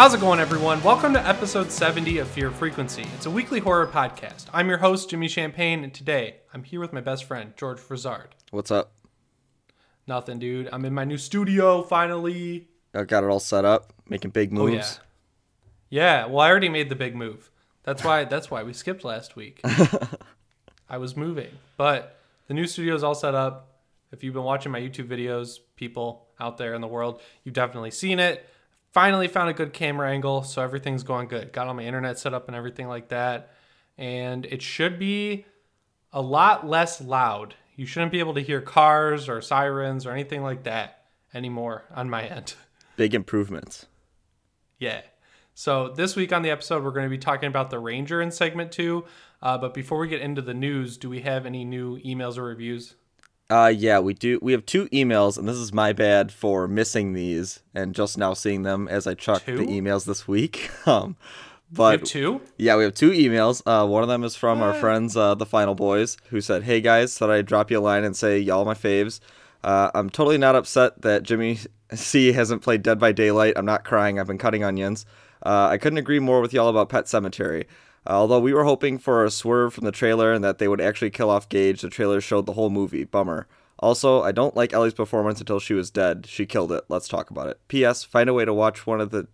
How's it going, everyone? Welcome to episode 70 of Fear Frequency. It's a weekly horror podcast. I'm your host, Jimmy Champagne, and today I'm here with my best friend, George Frizard. What's up? Nothing, dude. I'm in my new studio finally. I got it all set up, making big Oh, moves. yeah. Yeah, well, I already made the big move. That's why that's why we skipped last week. I was moving. But the new studio is all set up. If you've been watching my YouTube videos, people out there in the world, you've definitely seen it. Finally found a good camera angle, so everything's going good. Got all my internet set up and everything like that. And it should be a lot less loud. You shouldn't be able to hear cars or sirens or anything like that anymore on my end. Big improvements. Yeah. So this week on the episode, we're going to be talking about the Ranger in segment two. Uh, but before we get into the news, do we have any new emails or reviews? Uh yeah, we do we have two emails and this is my bad for missing these and just now seeing them as I chucked Two? the emails this week. Um We but have two. yeah, we have two emails. Uh one of them is from our friends uh the Final Boys who said, "Hey guys, thought I'd drop you a line and say y'all my faves. Uh I'm totally not upset that Jimmy C hasn't played Dead by Daylight. I'm not crying. I've been cutting onions. Uh, I couldn't agree more with y'all about Pet Sematary. Uh, although we were hoping for a swerve from the trailer and that they would actually kill off Gage, the trailer showed the whole movie. Bummer. Also, I don't like Ellie's performance until she was dead. She killed it. Let's talk about it. P.S. Find a way to watch one of the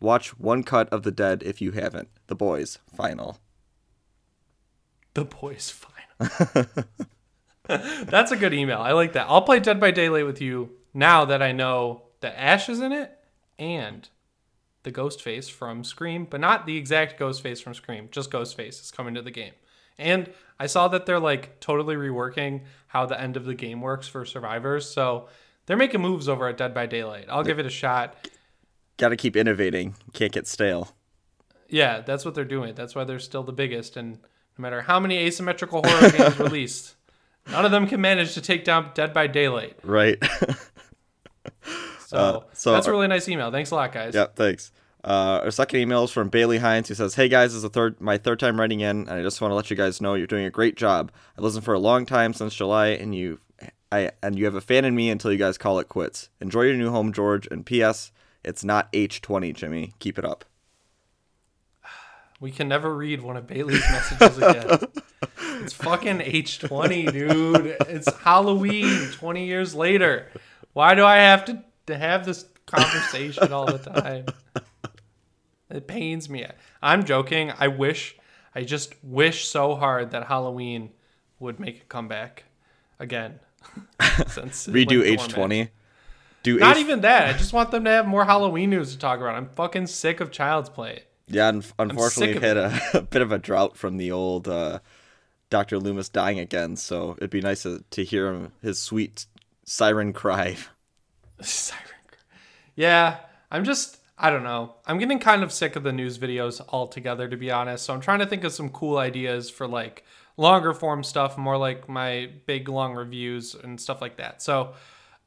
watch one cut of the dead if you haven't. The boys final. The boys final. That's a good email. I like that. I'll play Dead by Daylight with you now that I know that Ash is in it and the ghost face from Scream, but not the exact ghost face from Scream. Just ghost face is coming to the game. And I saw that they're like totally reworking how the end of the game works for survivors. So they're making moves over at Dead by Daylight. I'll give it a shot. Got to keep innovating. Can't get stale. Yeah, that's what they're doing. That's why they're still the biggest. And no matter how many asymmetrical horror games released, none of them can manage to take down Dead by Daylight. Right. So, Uh, so that's a really nice email. Thanks a lot, guys. Yeah, thanks. Uh, our second email is from Bailey Hines, who says, "Hey guys, this is the third my third time writing in, and I just want to let you guys know you're doing a great job. I've listened for a long time since July, and you, I and you have a fan in me until you guys call it quits. Enjoy your new home, George. And P.S. It's not H20, Jimmy. Keep it up. We can never read one of Bailey's messages again. it's fucking H20, dude. It's Halloween 20 years later. Why do I have to, to have this conversation all the time? It pains me. I'm joking. I wish, I just wish so hard that Halloween would make a comeback again. Since Redo. H20. Do Not H- even that. I just want them to have more Halloween news to talk about. I'm fucking sick of Child's Play. Yeah, un- unfortunately, we've had a, a bit of a drought from the old uh, Dr. Loomis dying again, so it'd be nice to, to hear him, his sweet siren cry. Siren. Yeah, I'm just I don't know. I'm getting kind of sick of the news videos altogether to be honest. So I'm trying to think of some cool ideas for like longer form stuff, more like my big long reviews and stuff like that. So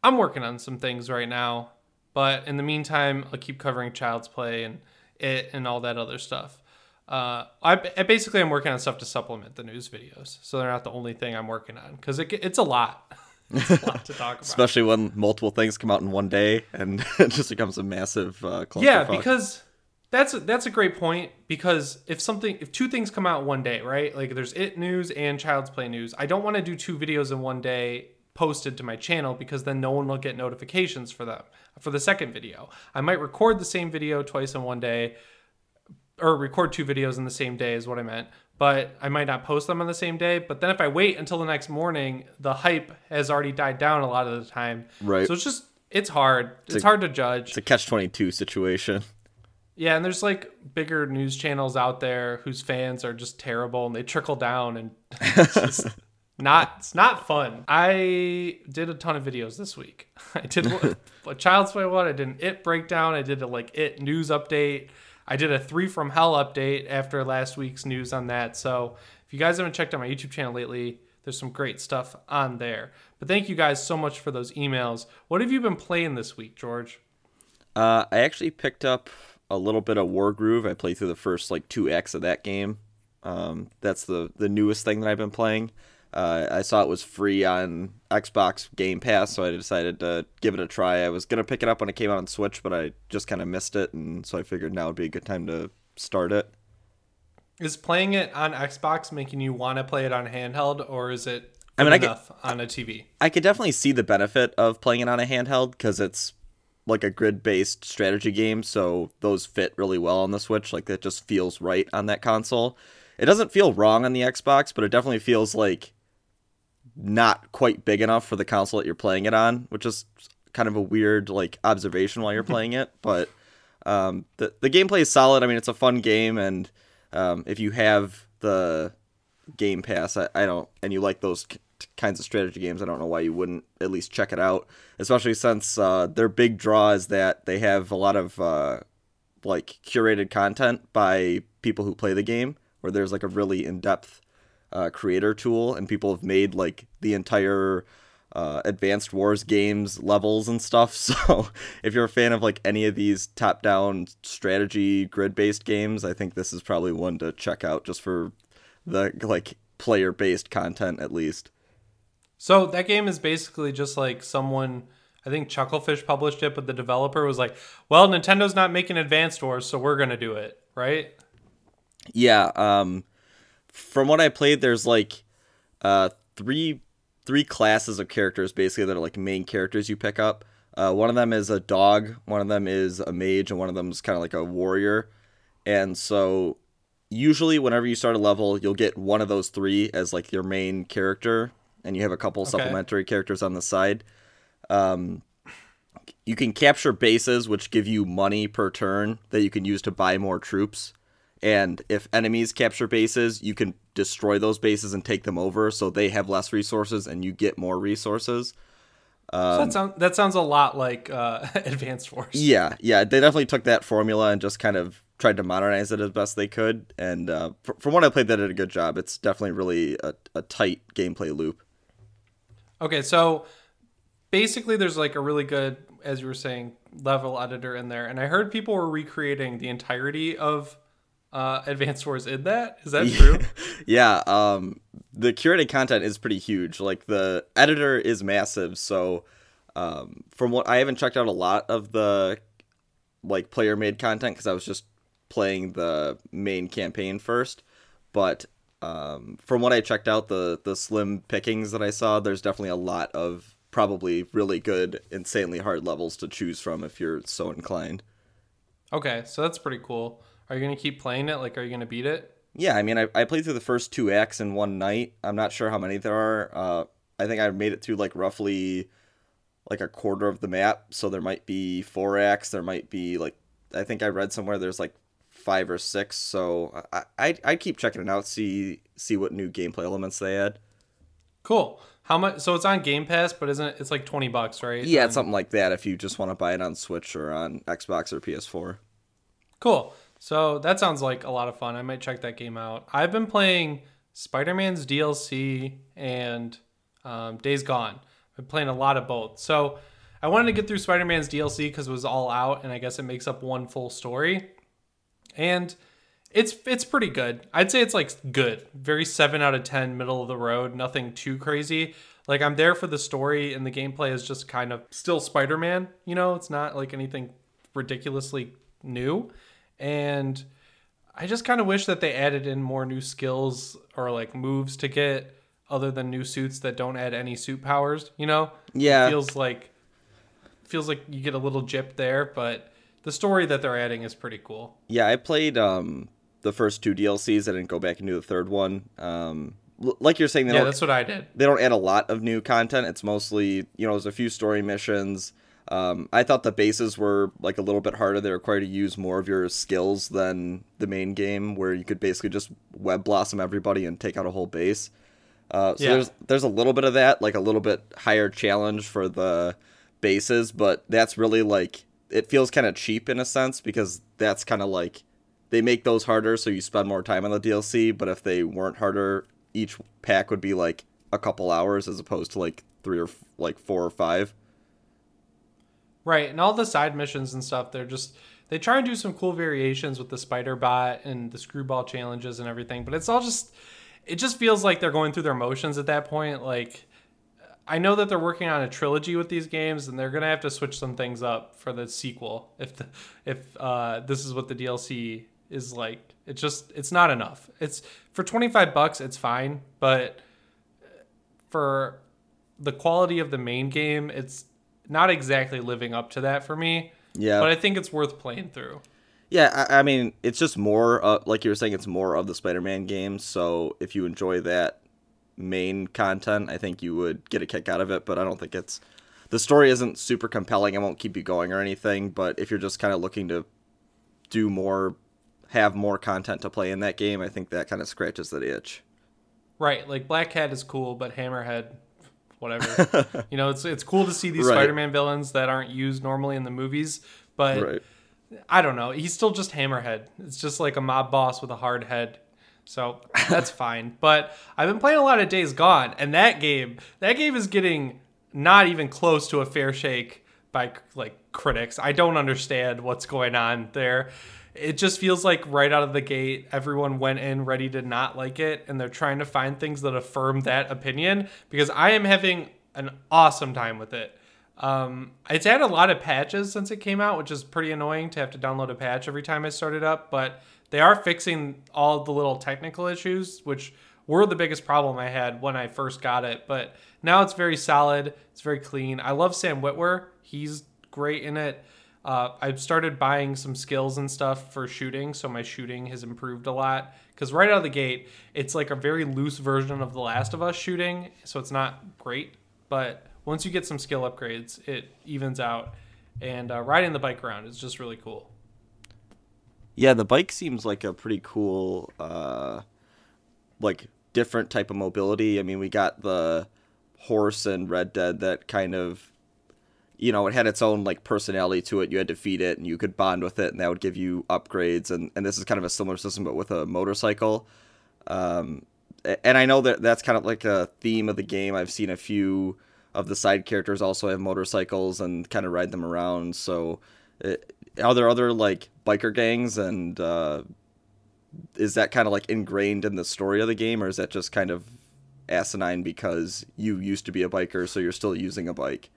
I'm working on some things right now, but in the meantime, I'll keep covering Child's Play and it and all that other stuff. Uh, I, basically I'm working on stuff to supplement the news videos, so they're not the only thing I'm working on because it, it's a lot. it's a lot to talk about. especially when multiple things come out in one day and it just becomes a massive uh, Yeah, because that's a, that's a great point. Because if something, if two things come out one day, right? Like there's it news and Child's Play news. I don't want to do two videos in one day posted to my channel because then no one will get notifications for them for the second video. I might record the same video twice in one day, or record two videos in the same day is what I meant. But I might not post them on the same day. But then if I wait until the next morning, the hype has already died down a lot of the time. Right. So it's just it's hard. It's, a- hard to judge. it's a catch 22 situation Yeah, and there's like bigger news channels out there whose fans are just terrible and they trickle down and it's just not it's not fun. I did a ton of videos this week. I did a Child's Play one, I did an It breakdown, I did a like It news update. I did a Three from Hell update after last week's news on that. So if you guys haven't checked out my YouTube channel lately, there's some great stuff on there. But thank you guys so much for those emails. What have you been playing this week, George? uh, i actually picked up a little bit of Wargroove i played through the first like two acts of that game um, that's the the newest thing that i've been playing uh, I saw it was free on Xbox Game Pass, so I decided to give it a try. I was gonna pick it up when it came out on Switch, but I just kind of missed it, and so I figured now would be a good time to start it. Is playing it on Xbox making you want to play it on handheld, or is it I mean, I enough on a TV? I could definitely see the benefit of playing it on a handheld because it's like a grid-based strategy game, so those fit really well on the Switch. Like it just feels right on that console. It doesn't feel wrong on the Xbox, but it definitely feels like not quite big enough for the console that you're playing it on, which is kind of a weird like observation while you're playing it. But um, the the gameplay is solid. I mean, it's a fun game, and um, if you have the Game Pass, I, I don't, and you like those k- kinds of strategy games, I don't know why you wouldn't at least check it out. Especially since uh, their big draw is that they have a lot of uh, like curated content by people who play the game, where there's like a really in depth uh, creator tool, and people have made like the entire uh, Advanced Wars games levels and stuff. So if you're a fan of like any of these top down strategy grid based games, I think this is probably one to check out just for the like player based content at least. So that game is basically just like someone. I think Chucklefish published it, but the developer was like, "Well, Nintendo's not making Advanced Wars, so we're gonna do it, right?" Yeah, um from what I played there's like uh three three classes of characters basically that are like main characters you pick up. Uh, one of them is a dog, one of them is a mage, and one of them is kind of like a warrior. And so usually whenever you start a level, you'll get one of those three as like your main character, and you have a couple Okay. supplementary characters on the side. Um, you can capture bases, which give you money per turn that you can use to buy more troops. And if enemies capture bases, you can destroy those bases and take them over, so they have less resources and you get more resources. so that sounds that sounds a lot like uh, Advanced Wars. Yeah, yeah, they definitely took that formula and just kind of tried to modernize it as best they could. And uh, fr- from what I played, they did a good job. It's definitely really a, a tight gameplay loop. Okay, so basically, there's like a really good, as you were saying, level editor in there, and I heard people were recreating the entirety of uh, Advanced Wars in that. Is that true? yeah, um, the curated content is pretty huge. Like the editor is massive. So, um, from what I haven't checked out a lot of the like player made content because I was just playing the main campaign first. But um, from what I checked out, the the slim pickings that I saw, there's definitely a lot of probably really good, insanely hard levels to choose from if you're so inclined. Okay, so that's pretty cool. Are you gonna keep playing it? Like, are you gonna beat it? Yeah, I mean, I, I played through the first two acts in one night. I'm not sure how many there are. Uh, I think I made it through like roughly like a quarter of the map. So there might be four acts. There might be like I think I read somewhere there's like five or six. So I I I keep checking it out, see see what new gameplay elements they add. Cool. How much? So it's on Game Pass, but isn't it? It's like twenty bucks, right? Yeah, it's something like that if you just want to buy it on Switch or on Xbox or PS4. Cool. So that sounds like a lot of fun. I might check that game out. I've been playing Spider Man's DLC and um, Days Gone. I've been playing a lot of both. So I wanted to get through Spider Man's DLC because it was all out, and I guess it makes up one full story. And it's it's pretty good. I'd say it's like good. Very seven out of ten, middle of the road. Nothing too crazy. Like I'm there for the story, and the gameplay is just kind of still Spider Man. You know, it's not like anything ridiculously new. And I just kind of wish that they added in more new skills or like moves to get other than new suits that don't add any suit powers. You know, Yeah. it feels like feels like you get a little jip there, but the story that they're adding is pretty cool. Yeah, I played um the first two DLCs. I didn't go back and do the third one. Um, l- like you're saying, they Yeah, that's what I did. they don't add a lot of new content. It's mostly, you know, there's a few story missions. Um, I thought the bases were like a little bit harder. They require you to use more of your skills than the main game, where you could basically just web blossom everybody and take out a whole base. Uh, so Yeah. there's there's a little bit of that, like a little bit higher challenge for the bases, but that's really like it feels kind of cheap in a sense because that's kind of like they make those harder so you spend more time on the DLC, but if they weren't harder, each pack would be like a couple hours as opposed to like three or like four or five. Right, and all the side missions and stuff, they're just they try and do some cool variations with the spider bot and the screwball challenges and everything, but it's all just it just feels like they're going through their motions at that point. Like I know that they're working on a trilogy with these games, and they're gonna have to switch some things up for the sequel if the, if uh, this is what the DLC is like. It's just it's not enough. It's for twenty five bucks, it's fine, but for the quality of the main game, it's not exactly living up to that for me. Yeah. But I think it's worth playing through. Yeah, I, I mean, it's just more, uh, like you were saying, it's more of the Spider-Man games. So if you enjoy that main content, I think you would get a kick out of it. But I don't think it's the story isn't super compelling. It won't keep you going or anything. But if you're just kind of looking to do more, have more content to play in that game, I think that kind of scratches the itch. Right, like Black Cat is cool, but Hammerhead, whatever. you know, it's it's cool to see these Right. Spider-Man villains that aren't used normally in the movies, but Right. I don't know. He's still just Hammerhead. It's just like a mob boss with a hard head. So that's fine. But I've been playing a lot of Days Gone, and that game, that game is getting not even close to a fair shake by like critics. I don't understand what's going on there. It just feels like right out of the gate, everyone went in ready to not like it, and they're trying to find things that affirm that opinion because I am having an awesome time with it. Um, it's had a lot of patches since it came out, which is pretty annoying to have to download a patch every time I start it up. But they are fixing all the little technical issues, which were the biggest problem I had when I first got it. But now it's very solid. It's very clean. I love Sam Witwer. He's great in it. Uh, I've started buying some skills and stuff for shooting, so my shooting has improved a lot. Because right out of the gate, it's like a very loose version of The Last of Us shooting, so it's not great. But once you get some skill upgrades, it evens out. And uh, riding the bike around is just really cool. Yeah, the bike seems like a pretty cool, uh, like different type of mobility. I mean, we got the horse and Red Dead that kind of, you know, it had its own like personality to it. You had to feed it, and you could bond with it, and that would give you upgrades. And and this is kind of a similar system, but with a motorcycle. Um, and I know that that's kind of like a theme of the game. I've seen a few of the side characters also have motorcycles and kind of ride them around. So, uh, are there other like biker gangs, and uh, is that kind of like ingrained in the story of the game, or is that just kind of asinine because you used to be a biker, so you're still using a bike?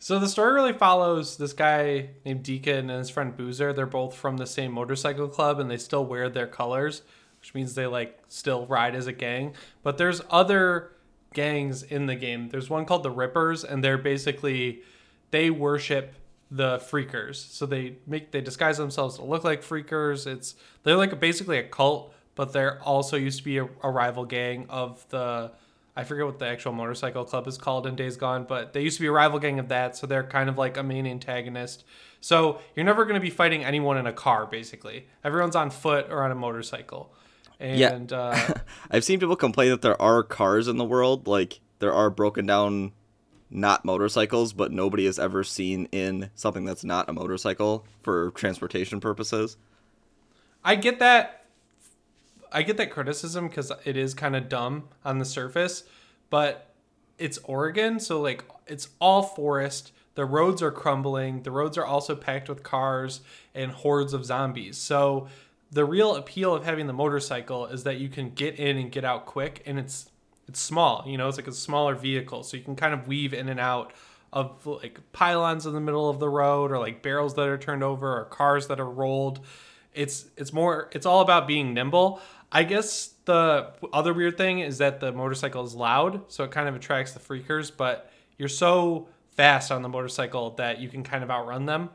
So the story really follows this guy named Deacon and his friend Boozer. They're both from the same motorcycle club and they still wear their colors, which means they like still ride as a gang. But there's other gangs in the game. There's one called the Rippers and they're basically they worship the freakers. So they make they disguise themselves to look like freakers. It's they're like basically a cult, but they're also used to be a, a rival gang of the I forget what the actual motorcycle club is called in Days Gone, but they used to be a rival gang of that, so they're kind of like a main antagonist. So you're never going to be fighting anyone in a car, basically. Everyone's on foot or on a motorcycle. Yeah. And uh, I've seen people complain that there are cars in the world, like there are broken down, not motorcycles, but nobody has ever seen in something that's not a motorcycle for transportation purposes. I get that. I get that criticism because it is kind of dumb on the surface, but it's Oregon, so like it's all forest. The roads are crumbling. The roads are also packed with cars and hordes of zombies. So the real appeal of having the motorcycle is that you can get in and get out quick, and it's it's small. You know, it's like a smaller vehicle, so you can kind of weave in and out of like pylons in the middle of the road, or like barrels that are turned over, or cars that are rolled it's it's more it's all about being nimble i guess the other weird thing is that the motorcycle is loud so it kind of attracts the freakers but you're so fast on the motorcycle that you can kind of outrun them.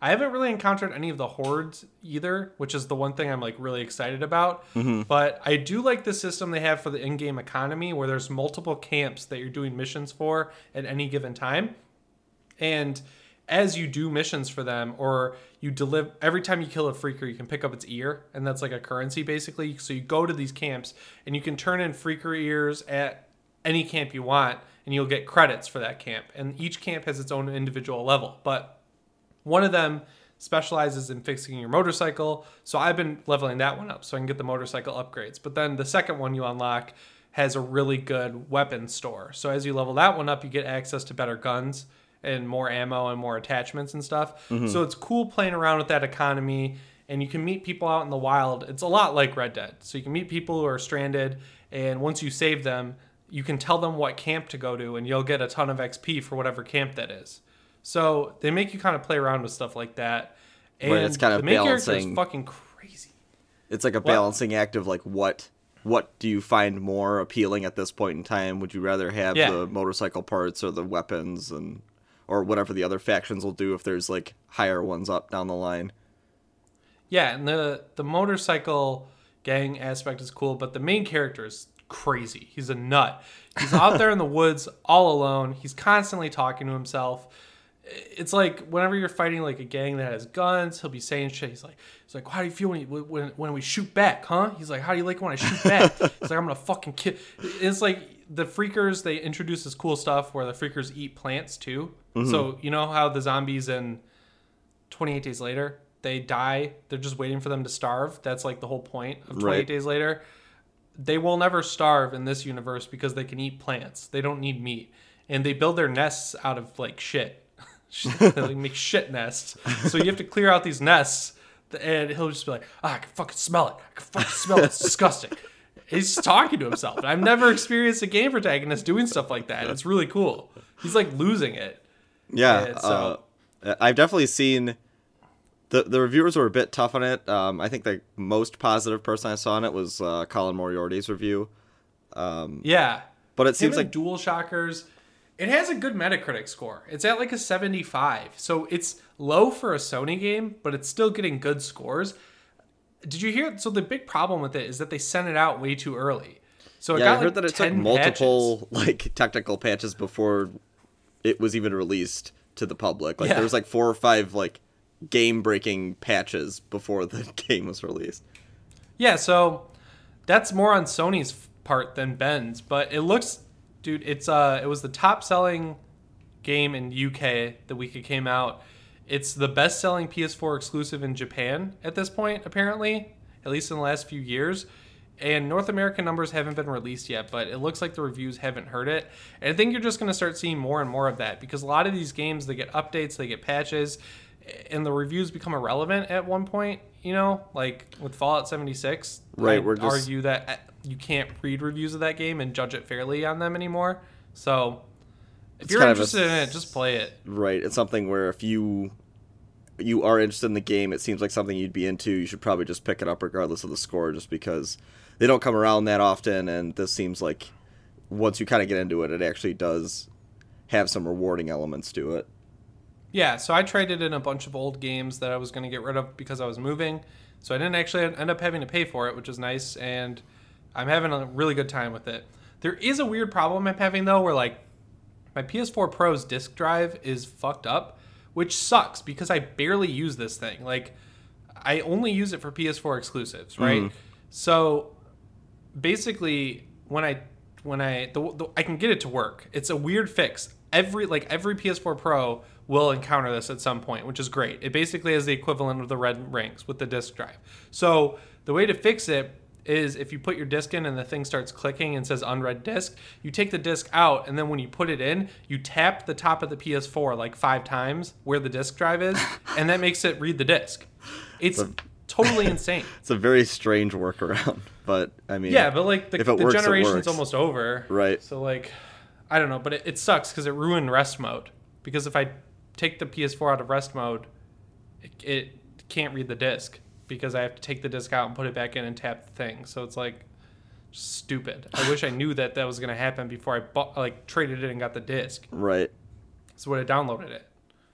I haven't really encountered any of the hordes either which is the one thing i'm like really excited about. Mm-hmm. But i do like the system they have for the in-game economy where there's multiple camps that you're doing missions for at any given time. And as you do missions for them or you deliver every time you kill a freaker you can pick up its ear and that's like a currency basically. So you go to these camps and you can turn in freaker ears at any camp you want and you'll get credits for that camp. And each camp has its own individual level. But one of them specializes in fixing your motorcycle. So i've been leveling that one up so i can get the motorcycle upgrades. But then the second one you unlock has a really good weapon store. So as you level that one up you get access to better guns and more ammo and more attachments and stuff. Mm-hmm. So it's cool playing around with that economy and you can meet people out in the wild. It's a lot like Red Dead. So you can meet people who are stranded, and once you save them, you can tell them what camp to go to, and you'll get a ton of XP for whatever camp that is. So they make you kind of play around with stuff like that. And Right, it's kind of the main character is fucking crazy. It's like a balancing act of like what what do you find more appealing at this point in time? Would you rather have Yeah. the motorcycle parts or the weapons and or whatever the other factions will do if there's like higher ones up down the line? Yeah, and the the motorcycle gang aspect is cool, but the main character is crazy. He's a nut. He's out there in the woods all alone. He's constantly talking to himself. It's like whenever you're fighting like a gang that has guns, he'll be saying shit. He's like, he's like, how do you feel when you, when when we shoot back, huh? He's like, how do you like when I shoot back? He's like, I'm gonna fucking kill. It's like the freakers. They introduce this cool stuff where the freakers eat plants too. So you know how the zombies in 28 days later they die they're just waiting for them to starve? That's like the whole point of 28 Right. days later. They will never starve in this universe because they can eat plants. They don't need meat. And they build their nests out of like shit. They make shit nests. So you have to clear out these nests and he'll just be like ah, i can fucking smell it. I can fucking smell it. It's disgusting he's talking to himself i've never experienced a game protagonist doing stuff like that it's really cool he's like losing it Yeah, Yeah, so- uh, I've definitely seen the the reviewers were a bit tough on it. Um, I think the most positive person I saw on it was uh, Colin Moriarty's review. yeah But it Him seems like DualShockers, it has a good Metacritic score. It's at like a 75. So it's low for a Sony game, but it's still getting good scores. Did you hear? So the big problem with it is that they sent it out way too early. So it yeah, got I heard like that it took multiple patches. like technical patches before it was even released to the public. Like Yeah. there was like four or five like game breaking patches before the game was released. Yeah, so that's more on Sony's part than Bend's, but it looks, dude, it's uh, it was the top selling game in UK the week it came out. It's the best selling PS4 exclusive in Japan at this point, apparently, at least in the last few years. And North American numbers haven't been released yet, but it looks like the reviews haven't heard it. And I think you're just going to start seeing more and more of that because a lot of these games, they get updates, they get patches, and the reviews become irrelevant at one point, you know, like with Fallout 76. Right, I'd we're just- argue that uh, you can't read reviews of that game and judge it fairly on them anymore. So if you're of a interested in it, just play it. Right. It's something where if you you are interested in the game, it seems like something you'd be into. You should probably just pick it up regardless of the score, just because they don't come around that often. And this seems like once you kind of get into it, it actually does have some rewarding elements to it. Yeah, so I traded in a bunch of old games that I was going to get rid of because I was moving. So I didn't actually end up having to pay for it, which is nice. And I'm having a really good time with it. There is a weird problem I'm having, though, where like my PS4 Pro's disk drive is fucked up, which sucks because I barely use this thing. Like, I only use it for PS4 exclusives, mm-hmm. right? So basically when I when I the, the, I can get it to work. It's a weird fix. Every like every PS4 Pro will encounter this at some point, which is great. It basically is the equivalent of the red rings with the disk drive. So the way to fix it is if you put your disk in and the thing starts clicking and says unread disk, you take the disk out and then when you put it in, you tap the top of the PS4 like five times where the disk drive is, and that makes it read the disk. It's totally insane. It's a very strange workaround, but I mean, Yeah, but like the, if it the works, it generation's works. almost over. Right. So like, I don't know, but it, it sucks because it ruined rest mode. Because if I take the PS4 out of rest mode, it, it can't read the disc because I have to take the disc out and put it back in and tap the thing. So it's like stupid. I wish I knew that that was gonna happen before I bought, like traded it and got the disc. right. So would have downloaded it.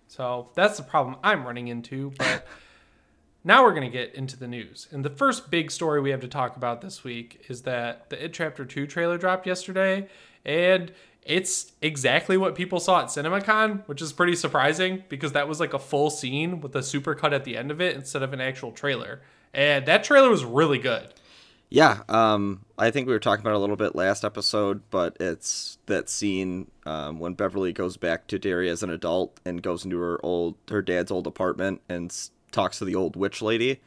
So that's the problem I'm running into. But now we're going to get into the news. And the first big story we have to talk about this week is that the It Chapter 2 trailer dropped yesterday. And it's exactly what people saw at CinemaCon, which is pretty surprising because that was like a full scene with a supercut at the end of it instead of an actual trailer. And that trailer was really good. Yeah, um, I think we were talking about it a little bit last episode, but it's that scene um, when Beverly goes back to Derry as an adult and goes into her old, her dad's old apartment and talks to the old witch lady.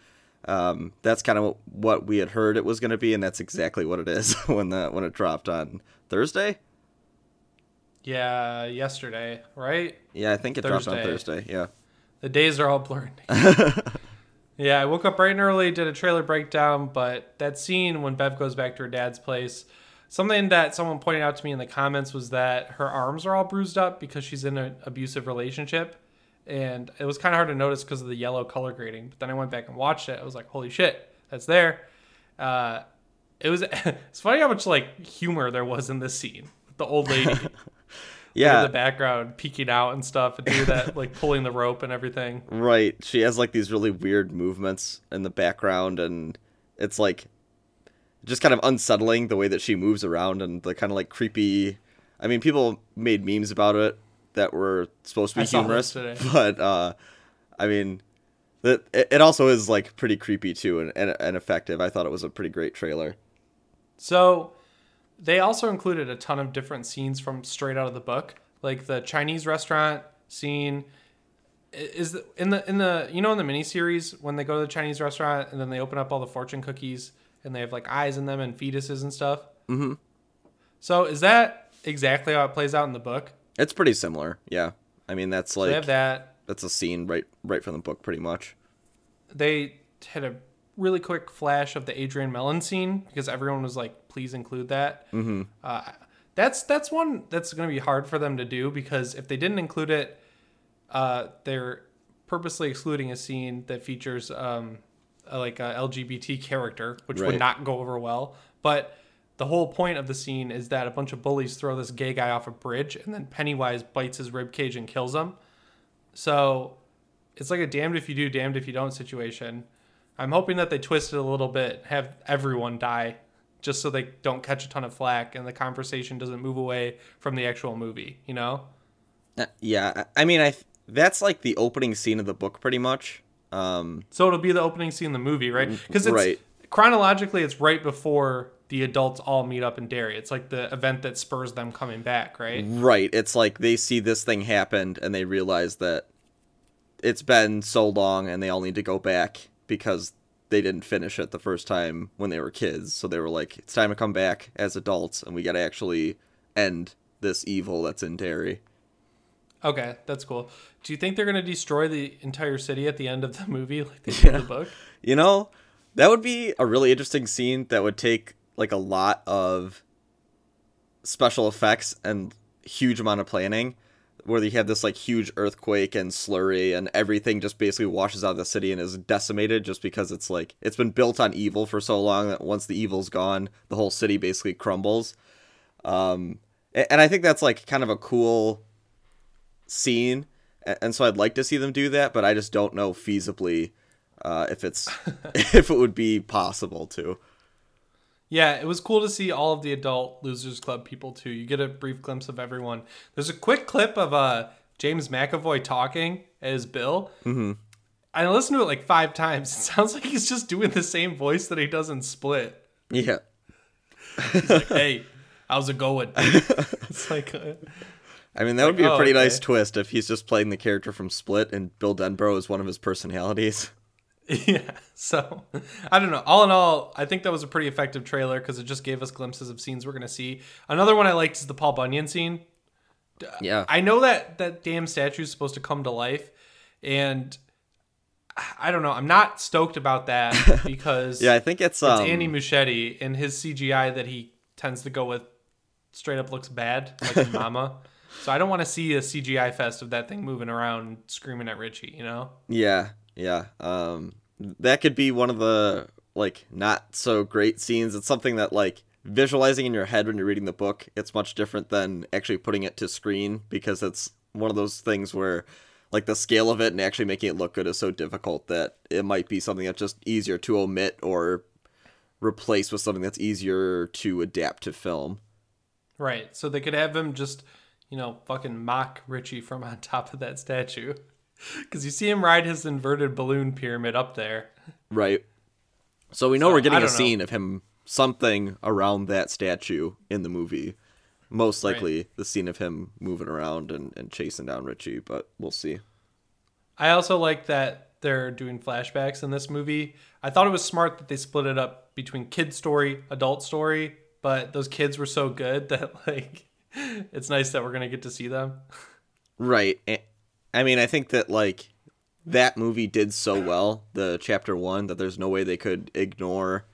Um, that's kind of what we had heard it was going to be, and that's exactly what it is when the when it dropped on Thursday. Yeah, yesterday, right? Yeah, I think it dropped on Thursday. Thursday. Yeah, The days are all blurred. Yeah, I woke up bright and early, did a trailer breakdown, but that scene when Bev goes back to her dad's place, something that someone pointed out to me in the comments was that her arms are all bruised up because she's in an abusive relationship. And it was kind of hard to notice because of the yellow color grading. But then I went back and watched it. I was like, holy shit, that's there. Uh, it was it's funny how much like humor there was in this scene. The old lady Yeah, in the background peeking out and stuff and do that like pulling the rope and everything. right. She has like these really weird movements in the background, and it's like just kind of unsettling the way that she moves around and the kind of like creepy. I mean, people made memes about it that were supposed to be saw humorous, but uh, I mean, that it also is like pretty creepy too and, and and effective. I thought it was a pretty great trailer. So they also included a ton of different scenes from straight out of the book, like the Chinese restaurant scene. Is the, in the in the you know in the miniseries when they go to the Chinese restaurant and then they open up all the fortune cookies and they have like eyes in them and fetuses and stuff. Mm-hmm. So is that exactly how it plays out in the book? It's pretty similar, yeah. I mean, that's they have like that. that's a scene right right from the book, pretty much. They had a really quick flash of the Adrian Mellon scene because everyone was like, "Please include that." Mm-hmm. Uh, that's that's one that's going to be hard for them to do because if they didn't include it, uh, they're purposely excluding a scene that features um, a, like a LGBT character, which Right. would not go over well. But the whole point of the scene is that a bunch of bullies throw this gay guy off a bridge, and then Pennywise bites his rib cage and kills him. So it's like a damned if you do, damned if you don't situation. I'm hoping that they twist it a little bit, have everyone die, just so they don't catch a ton of flack and the conversation doesn't move away from the actual movie. You know? Uh, Yeah, I mean, I th- that's like the opening scene of the book, pretty much. Um, So it'll be the opening scene in the movie, right? Because it's Right. chronologically, it's right before the adults all meet up in Derry. It's like the event that spurs them coming back, right? right. It's like they see this thing happened and they realize that it's been so long and they all need to go back because they didn't finish it the first time when they were kids. So they were like, it's time to come back as adults and we got to actually end this evil that's in Derry. Okay, that's cool. Do you think they're gonna destroy the entire city at the end of the movie, like they did in the book? You know, that would be a really interesting scene that would take like a lot of special effects and huge amount of planning where you have this like huge earthquake and slurry and everything just basically washes out of the city and is decimated just because it's like it's been built on evil for so long that once the evil's gone the whole city basically crumbles. Um and i think that's like kind of a cool scene and so i'd like to see them do that but i just don't know feasibly uh, if it's if it would be possible to Yeah, it was cool to see all of the adult Losers Club people too. You get a brief glimpse of everyone. There's a quick clip of uh, James McAvoy talking as Bill. Mm-hmm. I listened to it like five times. It sounds like he's just doing the same voice that he does in Split. yeah He's like, "Hey, how's it going?" it's like, uh, I mean, that would be a oh, pretty okay. nice twist if he's just playing the character from Split and Bill Denbrough is one of his personalities. yeah. So I don't know. All in all, I think that was a pretty effective trailer because it just gave us glimpses of scenes we're gonna see. Another one I liked is the Paul Bunyan scene. Yeah. I know that that damn statue is supposed to come to life, and I don't know. I'm not stoked about that because yeah, I think it's um it's Andy Muschietti and his CGI that he tends to go with straight up looks bad, like Mama. So I don't want to see a CGI fest of that thing moving around screaming at Richie. You know? yeah, yeah. Um that could be one of the like not so great scenes. It's something that like visualizing in your head when you're reading the book, it's much different than actually putting it to screen because it's one of those things where like the scale of it and actually making it look good is so difficult that it might be something that's just easier to omit or replace with something that's easier to adapt to film. Right. So they could have him just, you know, fucking mock Richie from on top of that statue. Because you see him ride his inverted balloon pyramid up there. Right. So we know So, we're getting a don't know. scene of him something around that statue in the movie. Most Right. likely the scene of him moving around and, and chasing down Richie, but we'll see. I also like that they're doing flashbacks in this movie. I thought it was smart that they split it up between kid story, adult story, but those kids were so good that, like, it's nice that we're going to get to see them. Right. I mean, I think that like that movie did so well, the chapter one, that there's no way they could ignore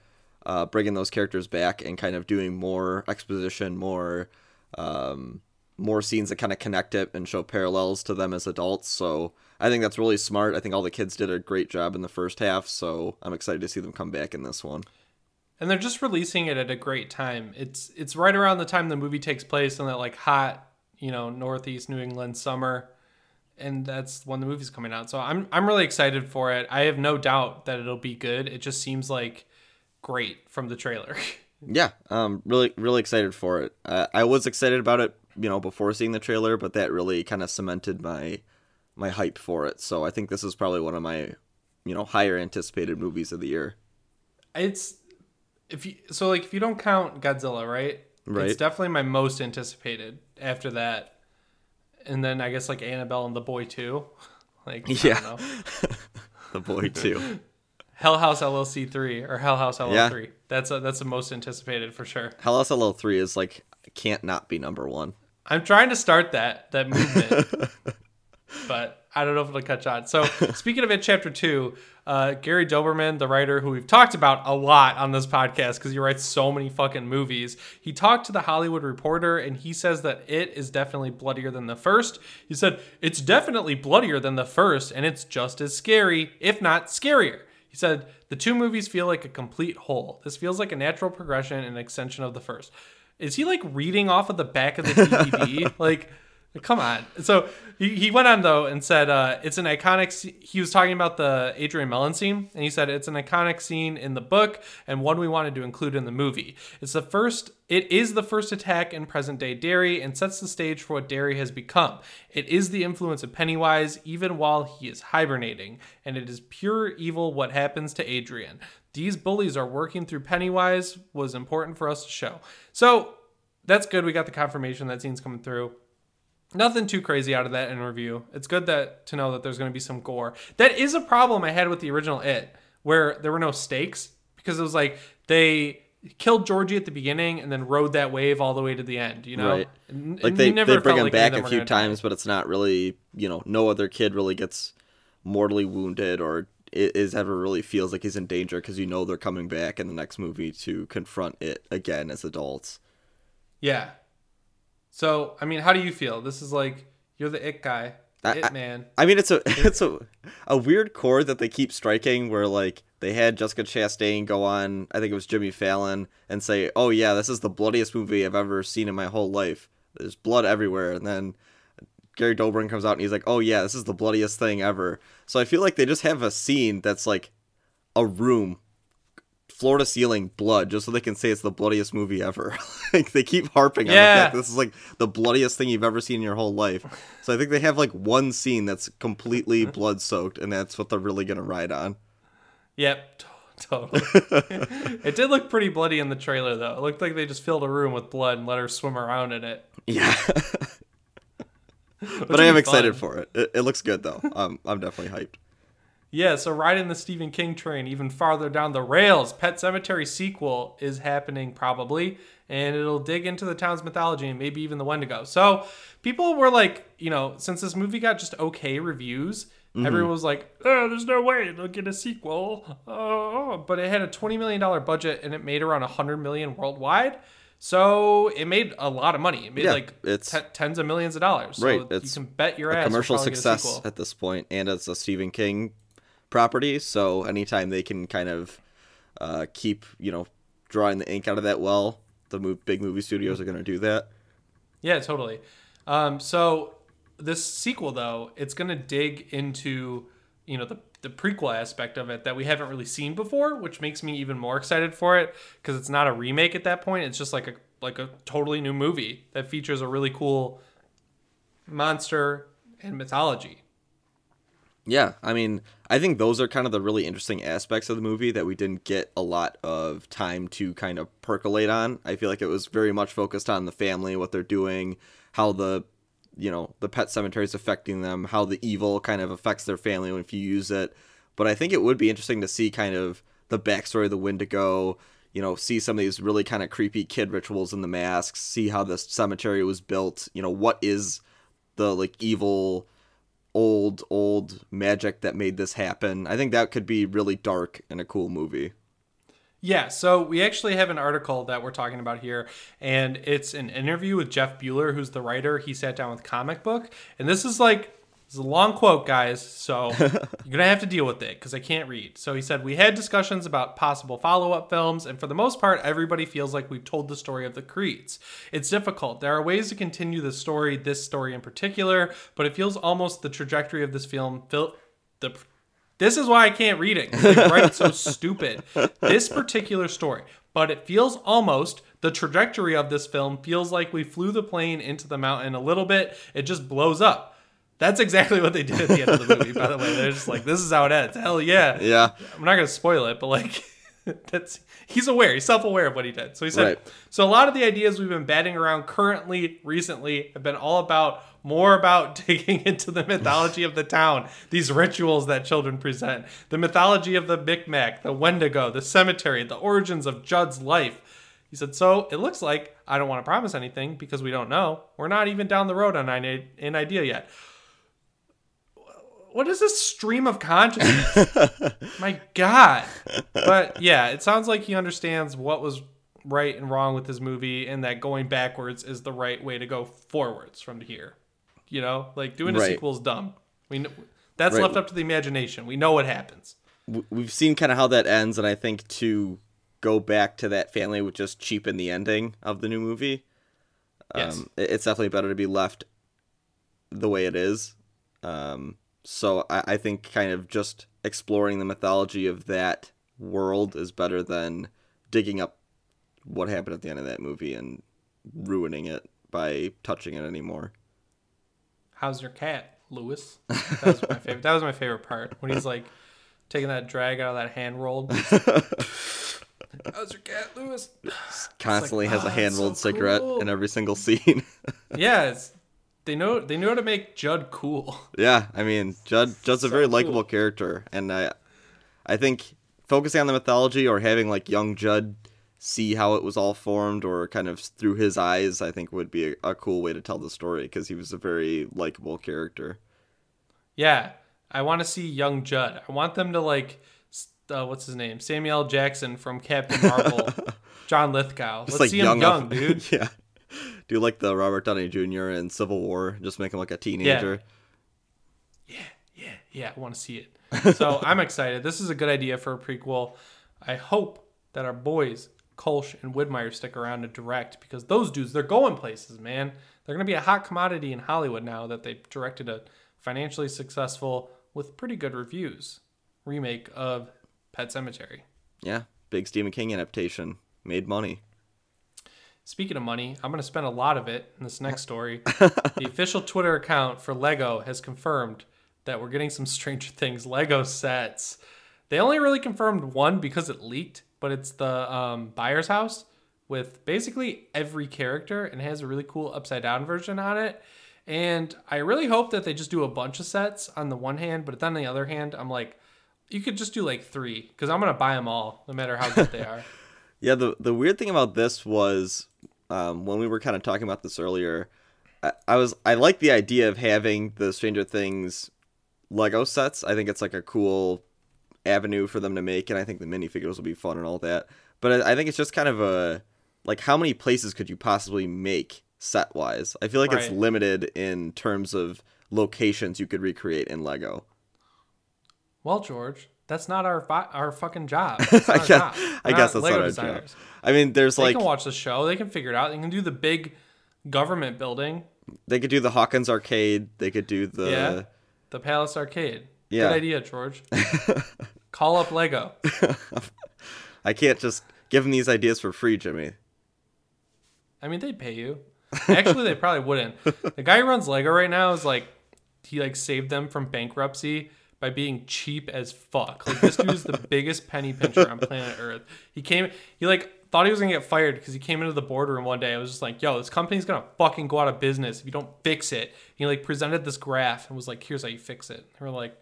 uh, bringing those characters back and kind of doing more exposition, more um, more scenes that kind of connect it and show parallels to them as adults. So I think that's really smart. I think all the kids did a great job in the first half, so I'm excited to see them come back in this one. And they're just releasing it at a great time. It's it's right around the time the movie takes place in that like hot, you know, northeast New England summer. And that's when the movie's coming out. So I'm I'm really excited for it. I have no doubt that it'll be good. It just seems like great from the trailer. yeah, um really really excited for it. Uh, I was excited about it, you know, before seeing the trailer, but that really kind of cemented my my hype for it. So I think this is probably one of my, you know, higher anticipated movies of the year. It's if you so like if you don't count Godzilla, right? Right. It's definitely my most anticipated after that. And then I guess like Annabelle and the Boy too. Like I Yeah. don't know. the boy too. Hell House LLC three or Hell House LL Yeah. three. That's a, that's the most anticipated for sure. Hell House LL three is like can't not be number one. I'm trying to start that that movement, but I don't know if it'll catch on. So speaking of it, chapter two, uh, Gary Dauberman, the writer who we've talked about a lot on this podcast because he writes so many fucking movies, he talked to the Hollywood Reporter and he says that it is definitely bloodier than the first. He said it's definitely bloodier than the first, and it's just as scary, if not scarier. He said the two movies feel like a complete whole. This feels like a natural progression and extension of the first. Is he like reading off of the back of the DVD? like, come on. So he, he went on though and said uh, it's an iconic. He was talking about the Adrian Mellon scene, and he said it's an iconic scene in the book and one we wanted to include in the movie. It's the first. It is the first attack in present day Derry and sets the stage for what Derry has become. It is the influence of Pennywise even while he is hibernating, and it is pure evil what happens to Adrian. These bullies are working through Pennywise was important for us to show. So that's good. We got the confirmation that scene's coming through. Nothing too crazy out of that interview. It's good that to know that there's going to be some gore. That is a problem I had with the original It, where there were no stakes because it was like they killed Georgie at the beginning and then rode that wave all the way to the end. You know, Right. And- Like they, they bring him like back a few gonna die. times, but it's not really you know no other kid really gets mortally wounded or is ever really feels like he's in danger because you know they're coming back in the next movie to confront it again as adults. Yeah. So I mean, how do you feel? This is like you're the it guy, I- it I- man. I mean, it's a it's a a weird chord that they keep striking where like they had Jessica Chastain go on, I think it was Jimmy Fallon, and say, "Oh yeah, this is the bloodiest movie I've ever seen in my whole life. There's blood everywhere," and then Gary Dauberman comes out and he's like, "Oh yeah, this is the bloodiest thing ever." So I feel like they just have a scene that's like a room, floor to ceiling blood, just so they can say it's the bloodiest movie ever. like they keep harping on Yeah. the fact this is like the bloodiest thing you've ever seen in your whole life. So I think they have like one scene that's completely blood soaked, and that's what they're really gonna ride on. Yep, t- totally. it did look pretty bloody in the trailer, though. It looked like they just filled a room with blood and let her swim around in it. Yeah. but I am excited fun. for it. it. It looks good though. Um, I'm definitely hyped. Yeah, so riding the Stephen King train even farther down the rails, Pet Sematary sequel is happening probably, and it'll dig into the town's mythology and maybe even the Wendigo. So people were like, you know, since this movie got just okay reviews, mm-hmm. everyone was like, oh, there's no way they'll get a sequel. Oh, but it had a $20 million budget and it made around 100 million worldwide. So it made a lot of money. It made Yeah, like it's- te- tens of millions of dollars. So Right, you it's can bet your A ass. commercial get a success at this point, and it's a Stephen King property. So anytime they can kind of uh, keep you know drawing the ink out of that well, the mo- big movie studios are gonna do that. Yeah, totally. Um, so this sequel, though, it's gonna dig into you know the the prequel aspect of it that we haven't really seen before, which makes me even more excited for it because it's not a remake at that point. It's just like a like a totally new movie that features a really cool monster and mythology. Yeah, I mean, I think those are kind of the really interesting aspects of the movie that we didn't get a lot of time to kind of percolate on. I feel like it was very much focused on the family, what they're doing, how the you know, the pet cemetery is affecting them, how the evil kind of affects their family if you use it. But I think it would be interesting to see kind of the backstory of the Wendigo, you know, see some of these really kind of creepy kid rituals in the masks, see how this cemetery was built, you know, what is the like evil old old magic that made this happen. I think that could be really dark and a cool movie. Yeah, so we actually have an article that we're talking about here, and it's an interview with Jeff Buhler, who's the writer. He sat down with Comic Book, and this is like this is a long quote, guys. So you're gonna have to deal with it because I can't read. So he said we had discussions about possible follow-up films, and for the most part, everybody feels like we've told the story of the Creeds. It's difficult. There are ways to continue the story, this story in particular, but it feels almost the trajectory of this film. Fil- the this is why I can't read it. They write so stupid. This particular story, but it feels almost the trajectory of this film feels like we flew the plane into the mountain a little bit. It just blows up. That's exactly what they did at the end of the movie. By the way, they're just like, "This is how it ends." Hell yeah! Yeah. I'm not gonna spoil it, but like that's he's aware, he's self-aware of what he did. So he said Right. so a lot of the ideas we've been batting around currently, recently, have been all about more about digging into the mythology of the town, these rituals that children present, the mythology of the Micmac, the Wendigo, the cemetery, the origins of Judd's life. He said, so it looks like I don't want to promise anything because we don't know. We're not even down the road on an idea yet. What is this stream of consciousness? My God. But yeah, it sounds like he understands what was right and wrong with his movie and that going backwards is the right way to go forwards from here. You know, like doing a Right. sequel is dumb. We know, that's Right. left up to the imagination. We know what happens. we've seen kind of how that ends, and I think to go back to that family would just cheapen the ending of the new movie. Yes. Um, it's definitely better to be left the way it is. Um, so I, I think kind of just exploring the mythology of that world is better than digging up what happened at the end of that movie and ruining it by touching it anymore. How's your cat, Lewis? That was my favorite. That was my favorite part when he's like taking that drag out of that hand rolled. How's your cat, Lewis? Constantly has "Ah, a hand rolled so cigarette cool." in every single scene. Yeah, it's, they know they know how to make Judd cool. Yeah, I mean, Judd Judd's a very cool. likable character, and I, I think focusing on the mythology or having like young Judd see how it was all formed or kind of through his eyes, I think would be a, a cool way to tell the story because he was a very likable character. Yeah, I want to see young Judd. I want them to like, uh, what's his name? Samuel Jackson from Captain Marvel, John Lithgow. Let's see him young, up- dude. yeah, do you like the Robert Downey Jr. in Civil War, just make him like a teenager. Yeah, yeah, yeah. I want to see it. So I'm excited. This is a good idea for a prequel. I hope that our boys Kolsch and Widmyer stick around to direct because those dudes, they're going places, man. They're gonna be a hot commodity in Hollywood now that they've directed a financially successful with pretty good reviews remake of Pet Sematary. Yeah, big Stephen King adaptation made money. Speaking of money, I'm going to spend a lot of it in this next story. the official Twitter account for Lego has confirmed that we're getting some Stranger Things Lego sets. They only really confirmed one because it leaked, but it's the um, Byers' house with basically every character and has a really cool upside down version on it. And I really hope that they just do a bunch of sets on the one hand, but then on the other hand, I'm like, you could just do like three because I'm going to buy them all no matter how good they are. Yeah, the the weird thing about this was um, when we were kind of talking about this earlier, I, I was I like the idea of having the Stranger Things Lego sets. I think it's like a cool avenue for them to make, and I think the minifigures will be fun and all that. But I, I think it's just kind of a like how many places could you possibly make set wise? I feel like it's limited in terms of locations you could recreate in Lego. Well, George, that's not our our fucking job. I guess, job. I guess that's not our designers. job. I mean, there's They like they can watch the show. They can figure it out. They can do the big government building. they could do the Hawkins Arcade. They could do the Yeah. The Palace Arcade. Yeah. Good idea, George. Call up Lego. I can't just give them these ideas for free, Jimmy. I mean, they'd pay you. Actually, they probably wouldn't. The guy who runs Lego right now is like, he like saved them from bankruptcy by being cheap as fuck. Like this dude is the biggest penny pincher on planet Earth. He came, he like thought he was gonna get fired because he came into the boardroom one day. I was just like, yo, this company's gonna fucking go out of business if you don't fix it. And He like presented this graph and was like, here's how you fix it. And we're like,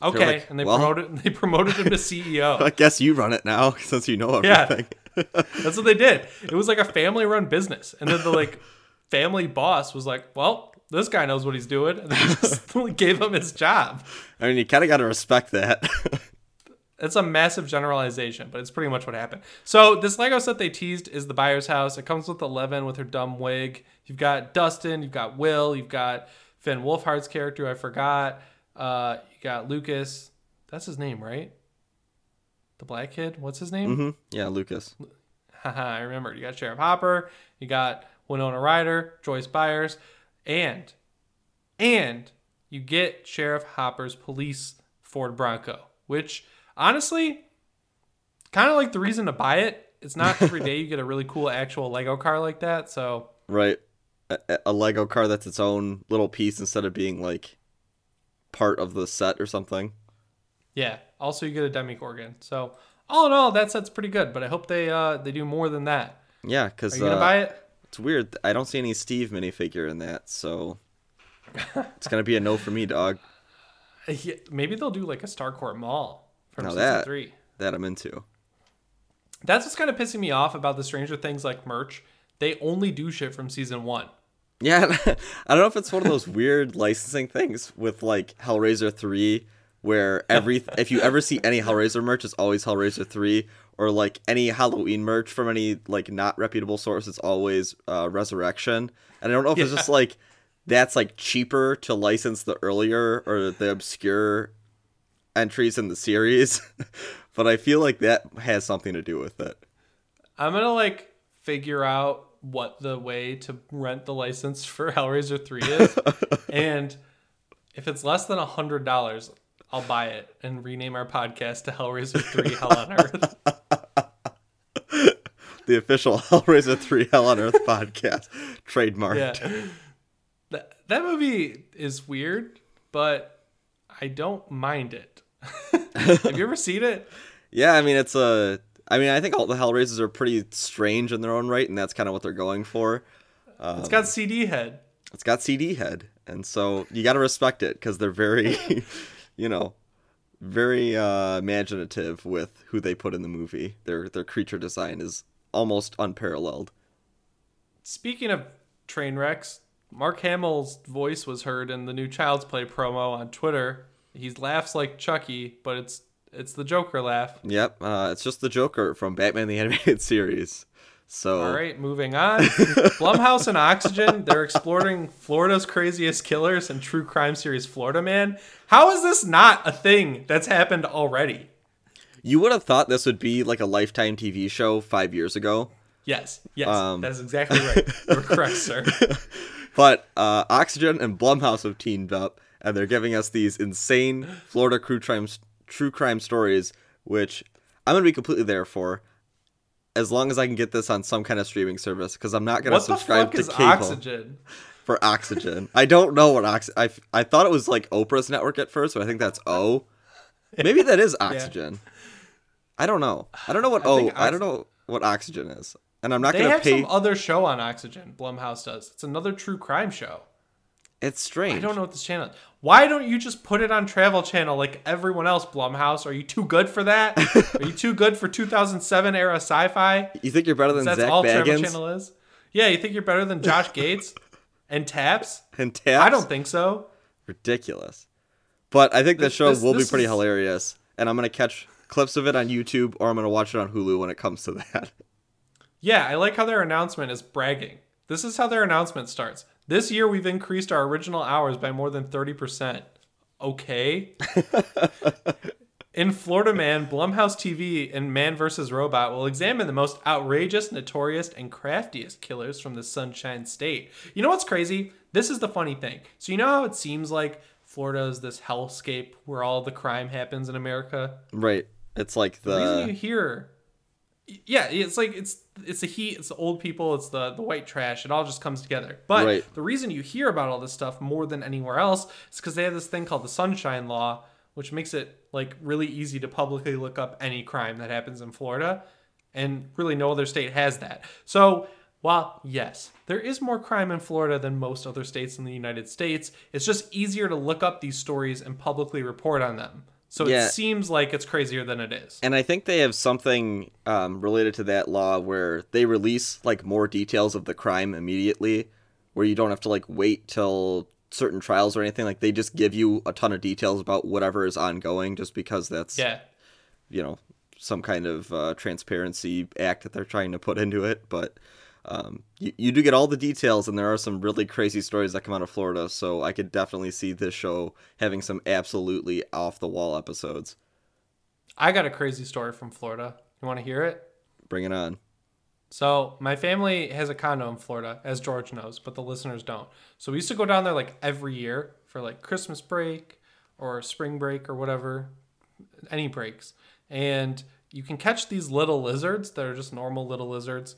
okay, like, and they well- promoted, they promoted him to CEO. I guess you run it now since you know everything. Yeah. That's what they did. It was like a family run business. And then the like family boss was like, Well, this guy knows what he's doing. And they just gave him his job. I mean, you kind of got to respect that. It's a massive generalization, but it's pretty much what happened. So this Lego set they teased is the Byers' house. It comes with Eleven with her dumb wig. You've got Dustin, you've got Will, you've got Finn Wolfhard's character, I forgot. Uh, you got Lucas. That's his name, right? The black kid. What's his name? hmm Yeah, Lucas. Haha, I remember. You got Sheriff Hopper, you got Winona Ryder, Joyce Byers, and and you get Sheriff Hopper's police Ford Bronco, which honestly, kind of like the reason to buy it. It's not every day you get a really cool actual Lego car like that. So Right. A, a Lego car that's its own little piece instead of being like part of the set or something. yeah. Also, you get a Demogorgon. So all in all, that set's pretty good. But I hope they uh they do more than that. Yeah, because Are you gonna uh, buy it? It's weird. I don't see any Steve minifigure in that, so it's gonna be a no for me, dog. Yeah, maybe they'll do like a Starcourt Mall from Now season that- three. That I'm into. That's what's kind of pissing me off about the Stranger Things like merch. They only do shit from season one. Yeah, I don't know if it's one of those weird licensing things with like Hellraiser 3 where every if you ever see any Hellraiser merch it's always Hellraiser 3 or like any Halloween merch from any like not reputable source it's always uh, Resurrection. And I don't know if it's just like that's like cheaper to license the earlier or the obscure entries in the series, but I feel like that has something to do with it. I'm gonna like figure out what the way to rent the license for Hellraiser 3 is. and if it's less than a hundred dollars, I'll buy it and rename our podcast to Hellraiser 3 Hell on Earth. The official Hellraiser 3 Hell on Earth podcast trademark. Yeah. That, that movie is weird, but I don't mind it. Have you ever seen it? Yeah, I mean it's a. I mean I think all the Hellraisers are pretty strange in their own right, and that's kind of what they're going for. It's um, got CD head. It's got CD head, and so you got to respect it because they're very, you know, very uh, imaginative with who they put in the movie. Their their creature design is almost unparalleled. Speaking of train wrecks, Mark Hamill's voice was heard in the new Child's Play promo on Twitter. He laughs like Chucky, but it's it's the Joker laugh. Yep, uh, it's just the Joker from Batman the Animated Series. So All right, moving on. Blumhouse and Oxygen, they're exploring Florida's craziest killers and true crime series Florida Man. How is this not a thing that's happened already? you would have thought this would be like a Lifetime TV show five years ago. Yes, yes, Um. that is exactly right. You're correct, sir. But uh, Oxygen and Blumhouse have teamed up, and they're giving us these insane Florida true crime true crime stories, which I'm gonna be completely there for, as long as I can get this on some kind of streaming service, because I'm not gonna What the subscribe to cable Oxygen? for Oxygen. I don't know what Ox. I I thought it was like Oprah's network at first, but I think that's O. Maybe that is Oxygen. I don't know. I don't know what I O. think I don't know what Oxygen is, and I'm not They gonna have pay. some other show on Oxygen. Blumhouse does. It's another true crime show. It's strange. I don't know what this channel is. Why don't you just put it on Travel Channel like everyone else, Blumhouse? Are you too good for that? Are you too good for 2007 era sci-fi? You think you're better than That's Zach all Travel Channel is? Yeah, you think you're better than Josh Gates and Taps? and Taps? I don't think so. ridiculous. But I think the This- show this- will be pretty is- hilarious, and I'm gonna catch clips of it on YouTube or I'm gonna watch it on Hulu when it comes to that. Yeah, I like how their announcement is bragging. This is how their announcement starts. This year we've increased our original hours by more than 30%. Okay. In Florida Man, Blumhouse TV and Man vs. Robot will examine the most outrageous, notorious, and craftiest killers from the Sunshine State. You know what's crazy? This is the funny thing. So, you know how it seems like Florida is this hellscape where all the crime happens in America? right. It's like the reason you hear yeah it's like it's it's the heat it's the old people it's the the white trash it all just comes together. But Right. the reason you hear about all this stuff more than anywhere else is because they have this thing called the sunshine law which makes it like really easy to publicly look up any crime that happens in florida and really no other state has that. So while yes there is more crime in florida than most other states in the united states it's just easier to look up these stories and publicly report on them so Yeah. it seems like it's crazier than it is and I think they have something um, related to that law where they release like more details of the crime immediately, where you don't have to like wait till certain trials or anything. Like they just give you a ton of details about whatever is ongoing, just because that's Yeah. you know some kind of uh, transparency act that they're trying to put into it. But um, you you do get all the details, and there are some really crazy stories that come out of Florida. So I could definitely see this show having some absolutely off the wall episodes. I got a crazy story from Florida. You want to hear it? Bring it on. So my family has a condo in Florida, as George knows, but the listeners don't. So we used to go down there like every year for like Christmas break or spring break or whatever, any breaks. And you can catch these little lizards that are just normal little lizards.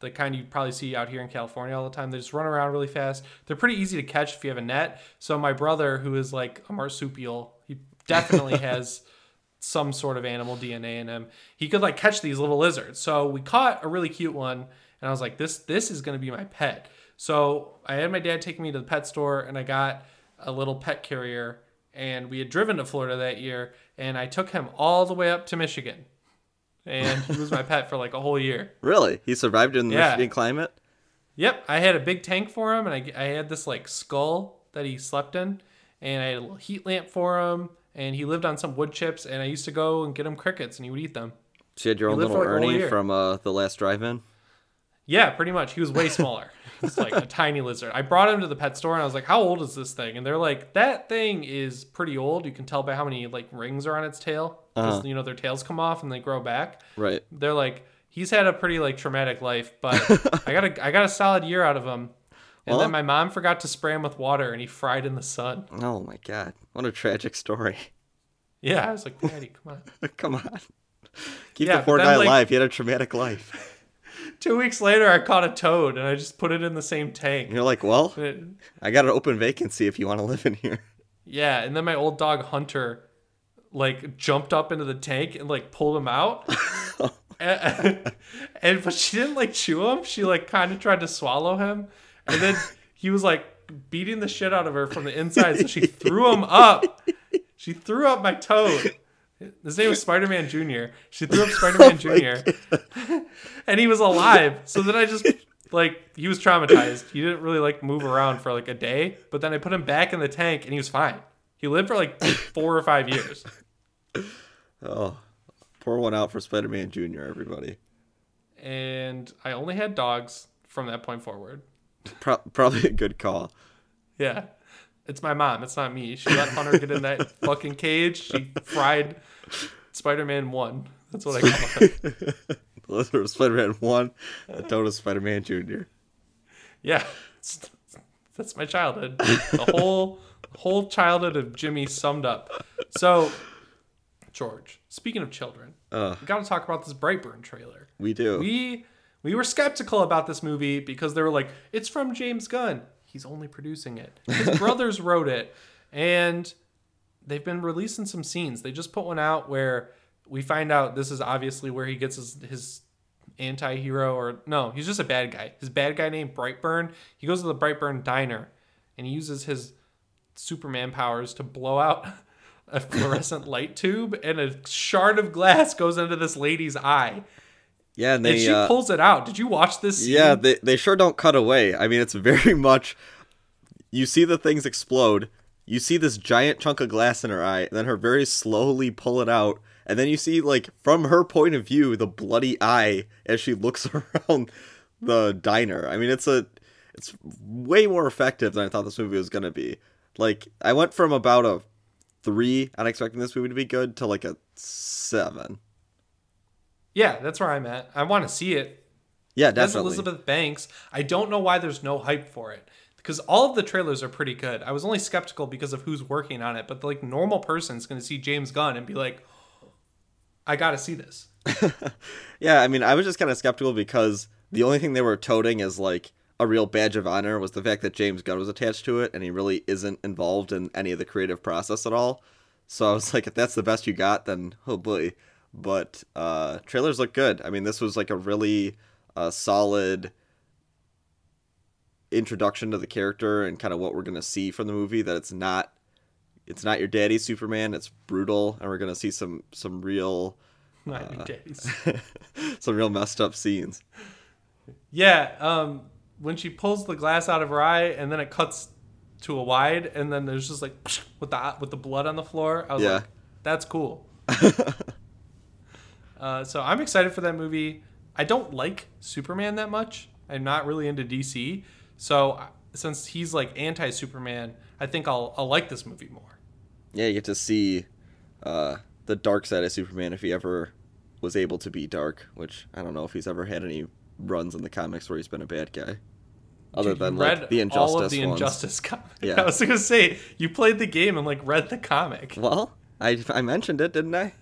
The kind you probably see out here in California all the time. They just run around really fast. They're pretty easy to catch if you have a net. So my brother, who is like a marsupial, he definitely has some sort of animal DNA in him. He could like catch these little lizards. So we caught a really cute one, and I was like, this this is gonna be my pet. So I had my dad take me to the pet store, and I got a little pet carrier. And we had driven to Florida that year, and I took him all the way up to Michigan, and he was my pet for like a whole year. Really, he survived in the Yeah. Michigan climate. Yep, I had a big tank for him, and I, I had this like skull that he slept in, and I had a little heat lamp for him, and he lived on some wood chips, and I used to go and get him crickets, and he would eat them. So you had your own little like, Ernie from uh, the last drive-in. Yeah, pretty much. He was way smaller. It's like a tiny lizard. I brought him to the pet store, and I was like, "How old is this thing?" And they're like, "That thing is pretty old. You can tell by how many like rings are on its tail, because Uh-huh. you know their tails come off and they grow back." Right. they're like he's had a pretty like traumatic life but i got a i got a solid year out of him and Well- then my mom forgot to spray him with water and he fried in the sun Oh my god, what a tragic story. yeah i was like daddy come on Come on. Keep Yeah, the poor guy like- alive. He had a traumatic life. Two weeks later i caught a toad and i just put it in the same tank. And you're like, well, it- I got an open vacancy if you want to live in here. yeah and then my old dog hunter like jumped up into the tank and like pulled him out. And, and but she didn't like chew him. She like kind of tried to swallow him. And then he was like beating the shit out of her from the inside so she threw him up. She threw up my toad his name was spider-man junior she threw up oh spider-man junior and he was alive so then i just like he was traumatized he didn't really like move around for like a day but then i put him back in the tank and he was fine he lived for like four or five years Oh, pour one out for Spider-Man Jr. Everybody. and I only had dogs from that point forward. Pro- probably a good call. Yeah. It's my mom. It's not me. She let Hunter get in that fucking cage. She fried Spider Man 1. That's what I call it. Spider-Man One, the of Spider-Man Jr. Yeah. That's my childhood. The whole whole childhood of Jimmy summed up. So, George, speaking of children, Uh, we got to talk about this Brightburn trailer. we do. We we were skeptical about this movie because they were like, it's from James Gunn. He's only producing it. His brothers wrote it, and they've been releasing some scenes. They just put one out where we find out this is obviously where he gets his, his anti-hero or no, he's just a bad guy. His bad guy named Brightburn. He goes to the Brightburn diner and he uses his Superman powers to blow out a fluorescent light tube and a shard of glass goes into this lady's eye. Yeah, and And she uh, pulls it out. Did you watch this? Scene? Yeah, they they sure don't cut away. I mean, it's very much you see the things explode. You see this giant chunk of glass in her eye, and then her very slowly pull it out, and then you see like from her point of view the bloody eye as she looks around the diner. I mean, it's a it's way more effective than I thought this movie was gonna be. Like I went from about a three on expecting this movie to be good to like a seven. Yeah, that's where I'm at. I want to see it. Yeah, That's definitely. Elizabeth Banks. I don't know why there's no hype for it because all of the trailers are pretty good. I was only skeptical because of who's working on it, but the, like normal person's going to see James Gunn and be like, "I got to see this." Yeah, I mean, I was just kind of skeptical because the only thing they were toting as like a real badge of honor was the fact that James Gunn was attached to it, and he really isn't involved in any of the creative process at all. So I was like, if that's the best you got, then oh boy. But uh, trailers look good. I mean, this was like a really uh, solid introduction to the character and kind of what we're gonna see from the movie. That it's not, it's not your daddy Superman. It's brutal, and we're gonna see some some real Not your daddy's. some real messed up scenes. Yeah, um, when she pulls the glass out of her eye and then it cuts to a wide and then there's just like with the with the blood on the floor. I was Yeah. like, that's cool. uh, so I'm excited for that movie. I don't like Superman that much. I'm not really into DC. So uh, since he's like anti Superman, I think I'll I'll like this movie more. Yeah, you get to see uh, the dark side of Superman if he ever was able to be dark, which I don't know if he's ever had any runs in the comics where he's been a bad guy. Other Dude, than like the injustice all of the ones. Injustice comic. Yeah. I was gonna say you played the game and like read the comic. Well, I I mentioned it, didn't I?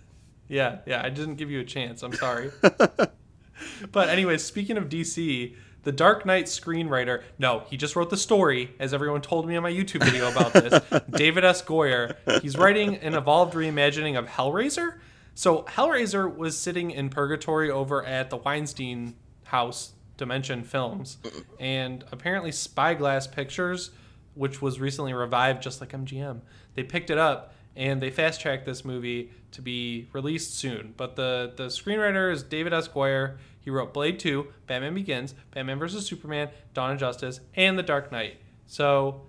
Yeah, yeah. I didn't give you a chance. I'm sorry. but anyway, speaking of DC, the Dark Knight screenwriter. No, he just wrote the story, as everyone told me on my YouTube video about this. David S. Goyer. He's writing an evolved reimagining of Hellraiser. So Hellraiser was sitting in purgatory over at the Weinstein House Dimension Films, and apparently Spyglass Pictures, which was recently revived just like MGM, they picked it up and they fast tracked this movie to be released soon. But the the screenwriter is David S. Goyer. He wrote Blade 2, Batman Begins, Batman vs Superman, Dawn of Justice, and The Dark Knight. So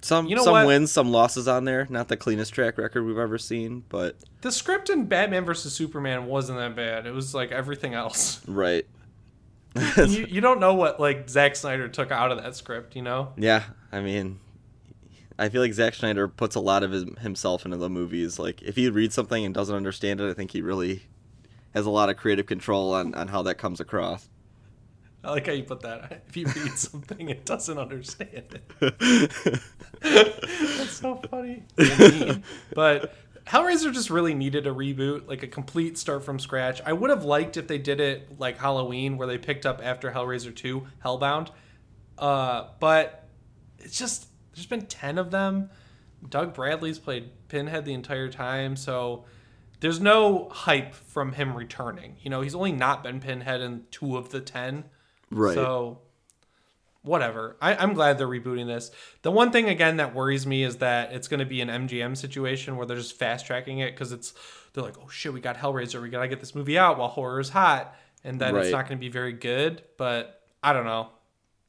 Some You know some what? wins, some losses on there. Not the cleanest track record we've ever seen, but the script in Batman vs Superman wasn't that bad. It was like everything else. right. you, you don't know what like Zack Snyder took out of that script, you know? Yeah, I mean, I feel like Zack Snyder puts a lot of his, himself into the movies. Like, if he reads something and doesn't understand it, I think he really has a lot of creative control on, on how that comes across. I like how you put that. If you read something it doesn't understand it. That's so funny. But Hellraiser just really needed a reboot, like a complete start from scratch. I would have liked if they did it like Halloween, where they picked up after Hellraiser 2, Hellbound. Uh, but it's just, there's been 10 of them. Doug Bradley's played Pinhead the entire time, so there's no hype from him returning. You know, he's only not been Pinhead in two of the 10. Right. So, whatever. I, I'm glad they're rebooting this. The one thing again that worries me is that it's going to be an MGM situation where they're just fast tracking it because it's they're like, oh shit, we got Hellraiser, we gotta get this movie out while horror is hot, and then it's not going to be very good. But I don't know.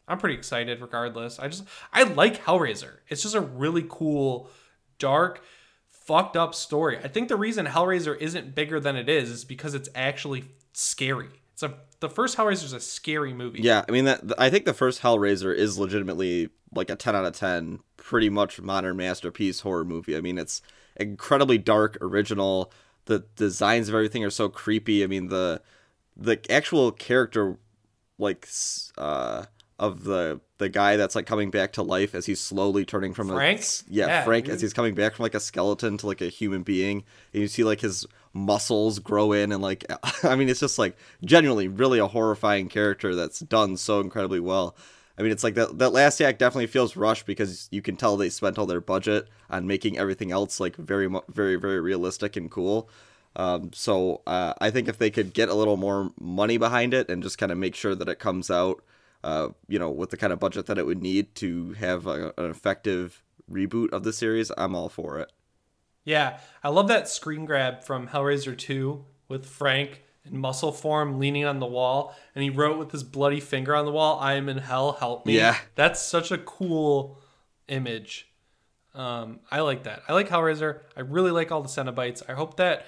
I'm pretty excited regardless. I just I like Hellraiser. It's just a really cool, dark, fucked up story. I think the reason Hellraiser isn't bigger than it is is because it's actually scary. It's a the first Hellraiser is a scary movie. Yeah, I mean that. I think the first Hellraiser is legitimately like a ten out of ten, pretty much modern masterpiece horror movie. I mean, it's incredibly dark, original. The designs of everything are so creepy. I mean, the the actual character, like, uh, of the the guy that's like coming back to life as he's slowly turning from Frank? a yeah, Yeah, Frank dude. as he's coming back from like a skeleton to like a human being, and you see like his muscles grow in and like I mean, it's just like genuinely really a horrifying character that's done so incredibly well. I mean, it's like that that last act definitely feels rushed because you can tell they spent all their budget on making everything else like very very very realistic and cool. Um, so uh, I think if they could get a little more money behind it and just kind of make sure that it comes out, uh, you know, with the kind of budget that it would need to have a, an effective reboot of the series, I'm all for it. Yeah, I love that screen grab from Hellraiser 2 with Frank in muscle form leaning on the wall, and he wrote with his bloody finger on the wall, I am in hell, help me. Yeah. That's such a cool image. Um, I like that. I like Hellraiser. I really like all the Cenobites. I hope that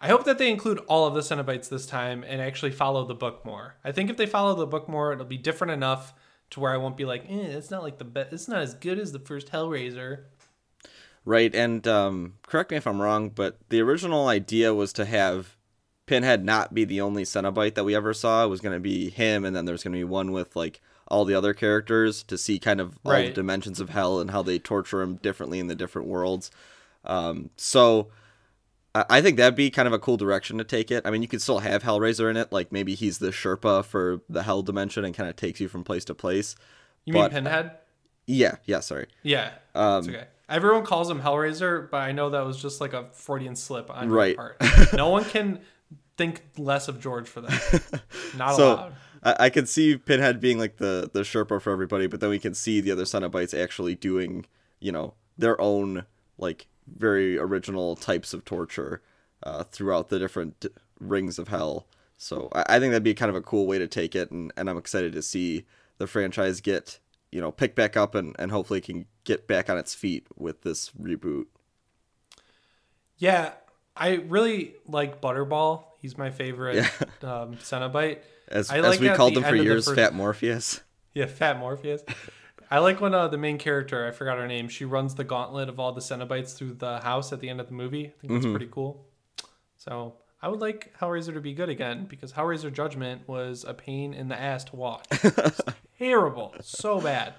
I hope that they include all of the Cenobites this time and actually follow the book more. I think if they follow the book more, it'll be different enough to where I won't be like, eh, it's not like the best. It's not as good as the first Hellraiser. Right, and um, correct me if I'm wrong, but the original idea was to have Pinhead not be the only Cenobite that we ever saw. It was going to be him, and then there's going to be one with like all the other characters to see kind of all the dimensions of hell and how they torture him differently in the different worlds. Um, so I think that'd be kind of a cool direction to take it. I mean, you could still have Hellraiser in it, like maybe he's the Sherpa for the Hell dimension and kind of takes you from place to place. You But- mean Pinhead? Yeah, yeah, sorry. Yeah, Um, it's okay. Everyone calls him Hellraiser, but I know that was just like a Freudian slip on your Right. part. no one can think less of George for that. Not so allowed. I, I could see Pinhead being like the the Sherpa for everybody, but then we can see the other Cenobites actually doing you know their own like very original types of torture uh, throughout the different rings of hell. So I, I think that'd be kind of a cool way to take it, and, and I'm excited to see the franchise get you know pick back up and and hopefully can get back on its feet with this reboot. Yeah, I really like Butterball. He's my favorite Yeah. um, Cenobite. As, I as like we called the him for the years, first- Fat Morpheus. Yeah, Fat Morpheus. I like when uh, the main character, I forgot her name, she runs the gauntlet of all the Cenobites through the house at the end of the movie. I think that's Mm-hmm. pretty cool. So I would like Hellraiser to be good again because Hellraiser Judgment was a pain in the ass to watch. Terrible. So bad.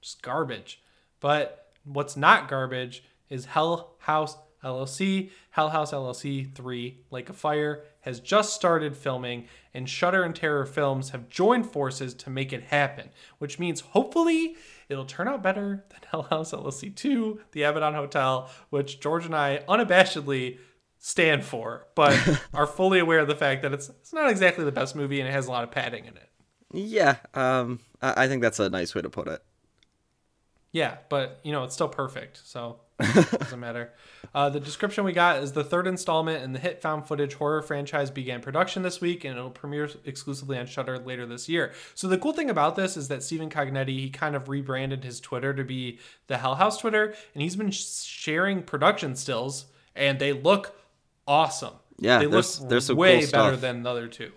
Just garbage. But what's not garbage is Hell House LLC. Hell House LLC 3, Lake of Fire, has just started filming, and Shudder and Terror Films have joined forces to make it happen, which means hopefully it'll turn out better than Hell House LLC 2, The Abaddon Hotel, which George and I unabashedly stand for, but are fully aware of the fact that it's, it's not exactly the best movie and it has a lot of padding in it. Yeah, um, I, think that's a nice way to put it. Yeah, but you know it's still perfect, so doesn't matter. Uh, the description we got is the third installment in the hit found footage horror franchise began production this week, and it'll premiere exclusively on Shudder later this year. So the cool thing about this is that Stephen Cognetti he kind of rebranded his Twitter to be the Hell House Twitter, and he's been sharing production stills, and they look awesome. Yeah, they look there's- way cool better than the other two.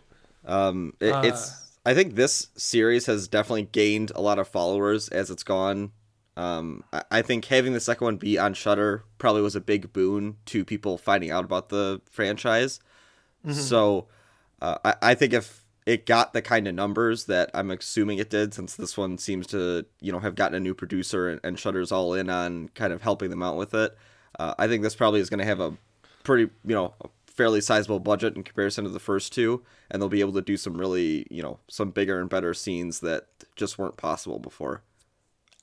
Um, it, Uh. it's I think this series has definitely gained a lot of followers as it's gone. Um, I, I think having the second one be on Shudder probably was a big boon to people finding out about the franchise. So, uh, I, I think if it got the kind of numbers that I'm assuming it did, since this one seems to you know have gotten a new producer and, and Shudder's all in on kind of helping them out with it, uh, I think this probably is going to have a pretty you know a fairly sizable budget in comparison to the first two and they'll be able to do some really you know some bigger and better scenes that just weren't possible before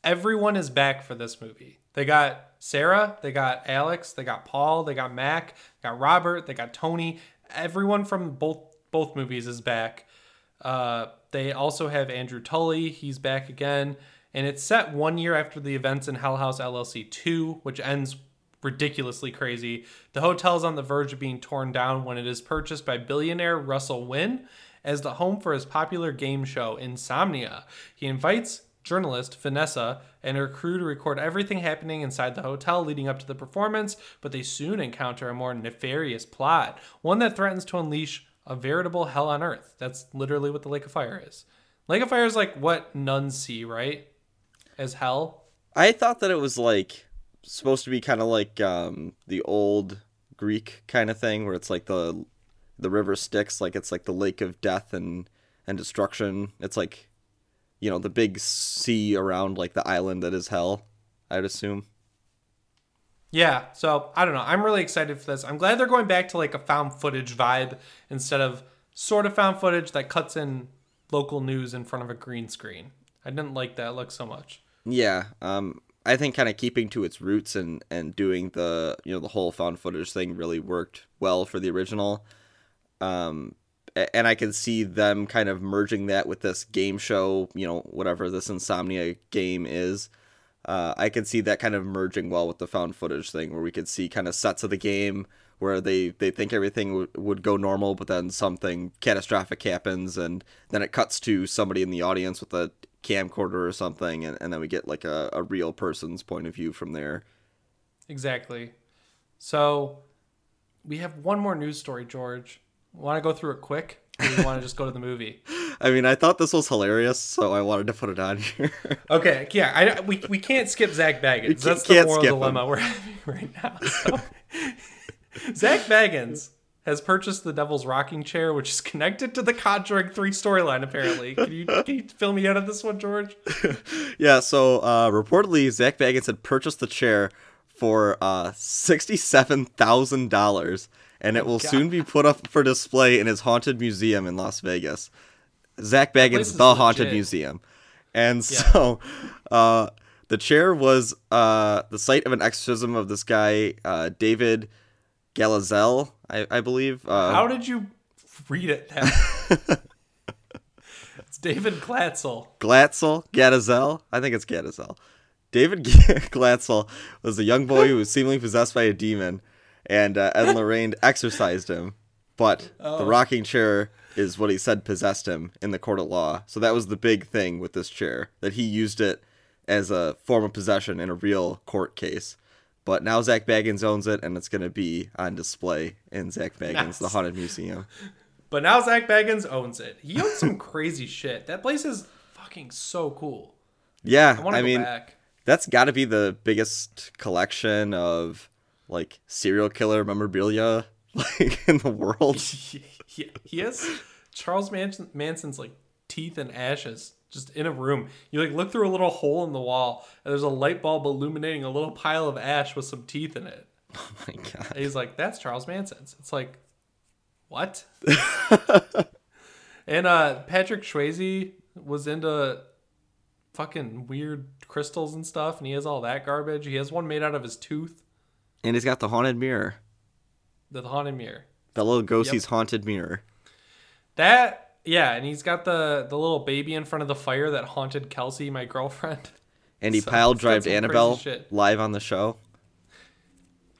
everyone is back for this movie. They got Sarah, they got Alex, they got Paul, they got Mac, they got Robert, they got Tony. Everyone from both both movies is back. Uh, they also have Andrew Tully. He's back again, and it's set one year after the events in Hell House LLC 2, which ends ridiculously crazy. The hotel is on the verge of being torn down when it is purchased by billionaire Russell Wynn as the home for his popular game show Insomnia. He invites journalist Vanessa and her crew to record everything happening inside the hotel leading up to the performance, but they soon encounter a more nefarious plot, one that threatens to unleash a veritable hell on earth. That's literally what the Lake of Fire is. Lake of Fire is like what nuns see, right? As hell. i thought that it was like supposed to be kind of like um the old greek kind of thing where it's like the the river styx like it's like the lake of death and and destruction it's like you know the big sea around like the island that is hell i'd assume Yeah, so I don't know. I'm really excited for this. I'm glad they're going back to like a found footage vibe instead of sort of found footage that cuts in local news in front of a green screen. I didn't like that look so much. Yeah, um, I think kind of keeping to its roots and and doing the you know the whole found footage thing really worked well for the original. Um, and I can see them kind of merging that with this game show, you know, whatever this Insomnia game is. Uh, I can see that kind of merging well with the found footage thing, where we could see kind of sets of the game where they, they think everything w- would go normal, but then something catastrophic happens, and then it cuts to somebody in the audience with a camcorder or something, and, and then we get like a, a real person's point of view from there. Exactly. So we have one more news story, George. Want to go through it quick? Or do you want to just go to the movie? I mean, I thought this was hilarious, so I wanted to put it on here. Okay, yeah, I, we, we can't skip Zak Bagans. That's the moral dilemma we're having right now. So. Zak Bagans has purchased the Devil's Rocking Chair, which is connected to the Conjuring 3 storyline, apparently. Can you, can you fill me out of this one, George? yeah, so uh, reportedly, Zak Bagans had purchased the chair for uh, $67,000, and it will soon be put up for display in his haunted museum in Las Vegas. Zak Bagans, the haunted legit. museum. And so uh, the chair was uh, the site of an exorcism of this guy, uh, David Galazel, I, I believe. Uh, How did you read it It's David Glatzel. Glatzel, Gadazel. I think it's Gadazel. David Glatzel was a young boy who was seemingly possessed by a demon, and uh, Ed and Lorraine exorcised him. But the rocking chair is what he said possessed him in the court of law. So that was the big thing with this chair that he used it as a form of possession in a real court case. But now Zak Bagans owns it, and it's going to be on display in Zak Bagans, Nice. the Haunted Museum. But now Zak Bagans owns it. He owns some crazy shit. That place is fucking so cool. Yeah, I I, go mean, back. that's got to be the biggest collection of like serial killer memorabilia like in the world. he, he, he has Charles Manson, Manson's like teeth and ashes just in a room. You like look through a little hole in the wall, and there's a light bulb illuminating a little pile of ash with some teeth in it. Oh my god. And he's like, "That's Charles Manson's." It's like, what? and uh, Patrick Swayze was into fucking weird crystals and stuff, and he has all that garbage. He has one made out of his tooth, And he's got the haunted mirror. the haunted mirror. The little ghostie's haunted mirror. That yeah, and he's got the the little baby in front of the fire that haunted Kelsey, my girlfriend. And he So, pile it's got drived some crazy Annabelle live on the show.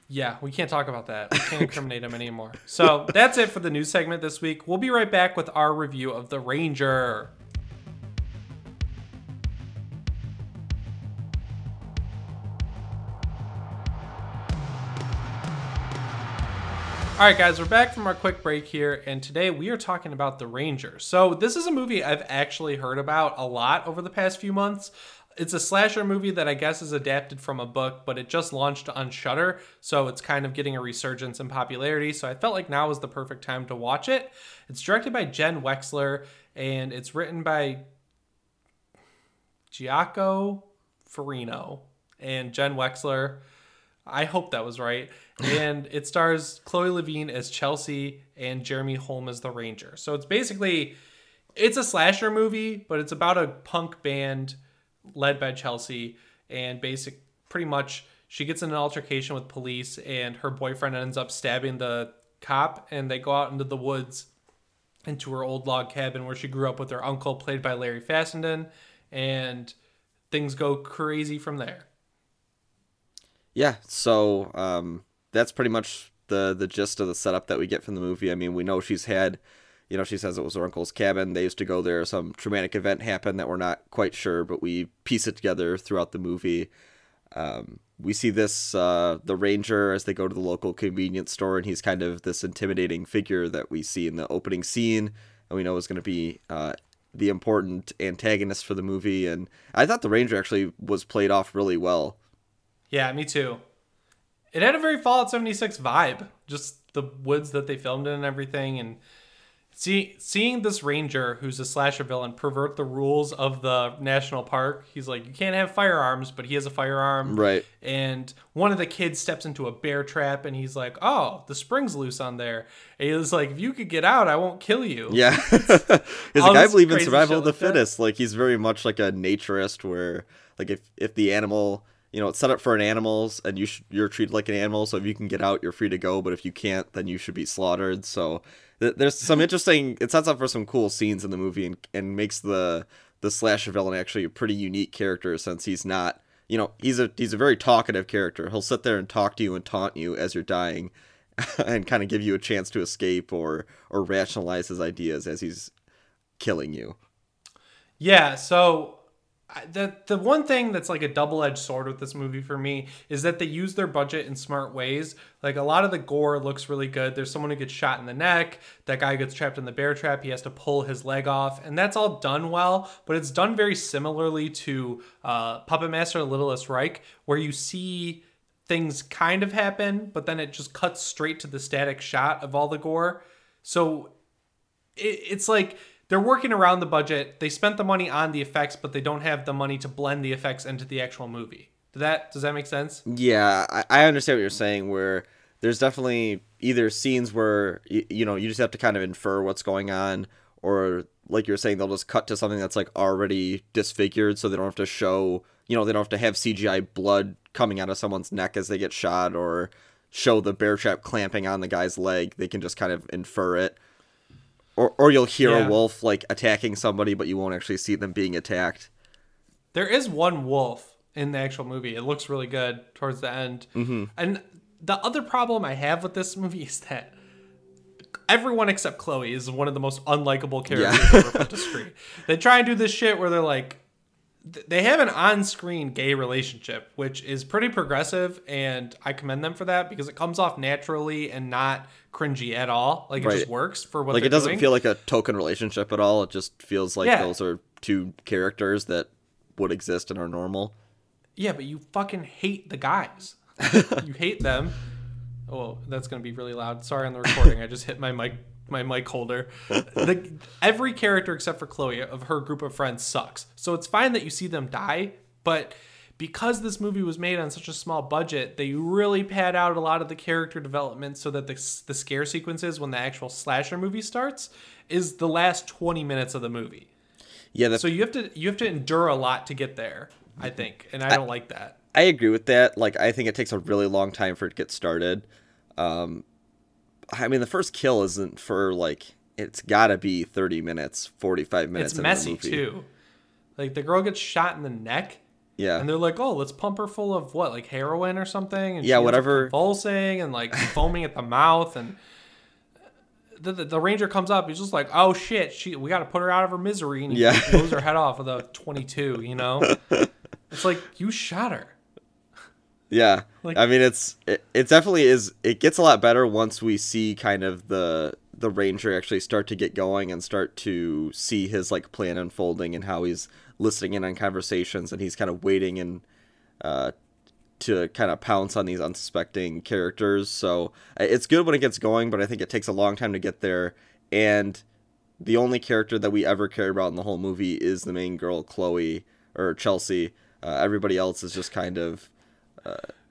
Yeah, we can't talk about that. We can't incriminate him anymore. So that's it for the news segment this week. We'll be right back with our review of The Ranger. All right, guys, we're back from our quick break here, and today we are talking about The Ranger. So, this is a movie I've actually heard about a lot over the past few months. It's a slasher movie that I guess is adapted from a book, but it just launched on Shudder, so it's kind of getting a resurgence in popularity. So, I felt like now was the perfect time to watch it. It's directed by Jen Wexler, and it's written by Giaco Furino and Jen Wexler. I hope that was right. And it stars Chloe Levine as Chelsea and Jeremy Holm as the Ranger. So it's basically it's a slasher movie, but it's about a punk band led by Chelsea and basic pretty much she gets in an altercation with police and her boyfriend ends up stabbing the cop and they go out into the woods into her old log cabin where she grew up with her uncle played by Larry Fessenden and things go crazy from there. Yeah, so um, that's pretty much the the gist of the setup that we get from the movie. I mean, we know she's had, you know, she says it was her uncle's cabin. They used to go there. Some traumatic event happened that we're not quite sure, but we piece it together throughout the movie. Um, we see this uh, the ranger as they go to the local convenience store, and he's kind of this intimidating figure that we see in the opening scene, and we know is going to be uh, the important antagonist for the movie. And I thought the ranger actually was played off really well. Yeah, me too. It had a very Fallout 76 vibe, just the woods that they filmed in and everything. And see, seeing this ranger, who's a slasher villain, pervert the rules of the national park. He's like, you can't have firearms, but he has a firearm. Right. And one of the kids steps into a bear trap, and he's like, oh, the spring's loose on there. And he's like, if you could get out, I won't kill you. Yeah, because All like I believe in survival of the like that. fittest. Like he's very much like a naturist, where like if if the animal, you know, it's set up for an animals, and you sh- you're treated like an animal. So if you can get out, you're free to go. But if you can't, then you should be slaughtered. So th- there's some interesting. It sets up for some cool scenes in the movie, and and makes the the slasher villain actually a pretty unique character since he's not. You know, he's a he's a very talkative character. He'll sit there and talk to you and taunt you as you're dying, and kind of give you a chance to escape or or rationalize his ideas as he's killing you. Yeah, so the the one thing that's like a double-edged sword with this movie for me is that they use their budget in smart ways. Like a lot of the gore looks really good. There's someone who gets shot in the neck, that guy gets trapped in the bear trap, he has to pull his leg off, and that's all done well, but it's done very similarly to uh, Puppet Master Littlest Reich, where you see things kind of happen, but then it just cuts straight to the static shot of all the gore. So it, it's like they're working around the budget. They spent the money on the effects, but they don't have the money to blend the effects into the actual movie. Does that does that make sense? Yeah, I, I understand what you're saying. Where there's definitely either scenes where you, you know you just have to kind of infer what's going on, or like you're saying, they'll just cut to something that's like already disfigured, so they don't have to show. You know, they don't have to have CGI blood coming out of someone's neck as they get shot, or show the bear trap clamping on the guy's leg. They can just kind of infer it. Or, or you'll hear Yeah. a wolf like attacking somebody, but you won't actually see them being attacked. There is one wolf in the actual movie. It looks really good towards the end. Mm-hmm. And the other problem I have with this movie is that everyone except Chloe is one of the most unlikable characters Yeah. ever put to screen. They try and do this shit where they're like, they have an on-screen gay relationship, which is pretty progressive, and I commend them for that because it comes off naturally and not cringy at all. Like it Right. just works for what like it doesn't doing. feel like a token relationship at all. It just feels like Yeah. those are two characters that would exist and are normal. Yeah, but you fucking hate the guys. you hate them. Oh, that's gonna be really loud. Sorry on the recording. I just hit my mic my mic holder. The, every character except for Chloe of her group of friends sucks. So it's fine that you see them die, but because this movie was made on such a small budget, they really pad out a lot of the character development so that the, the scare sequences when the actual slasher movie starts is the last 20 minutes of the movie. Yeah, the, So you have to you have to endure a lot to get there, I think, and I don't like that. I agree with that. Like, I think it takes a really long time for it to get started. Um, I mean, the first kill isn't for like it's got to be thirty minutes, forty five minutes. It's messy too. Like the girl gets shot in the neck, Yeah, and they're like, "Oh, let's pump her full of what, like heroin or something?" And Yeah, whatever. convulsing and like foaming at the mouth, and the, the, the ranger comes up. He's just like, "Oh shit, she we got to put her out of her misery," and he Yeah. blows her head off with a twenty two. You know, it's like you shot her. Yeah. Like- I mean, it's it, it definitely is. It gets a lot better once we see kind of the the ranger actually start to get going and start to see his like plan unfolding and how he's listening in on conversations and he's kind of waiting and uh, to kind of pounce on these unsuspecting characters. So uh, it's good when it gets going, but I think it takes a long time to get there. And the only character that we ever care about in the whole movie is the main girl, Chloe or Chelsea. Uh, everybody else is just kind of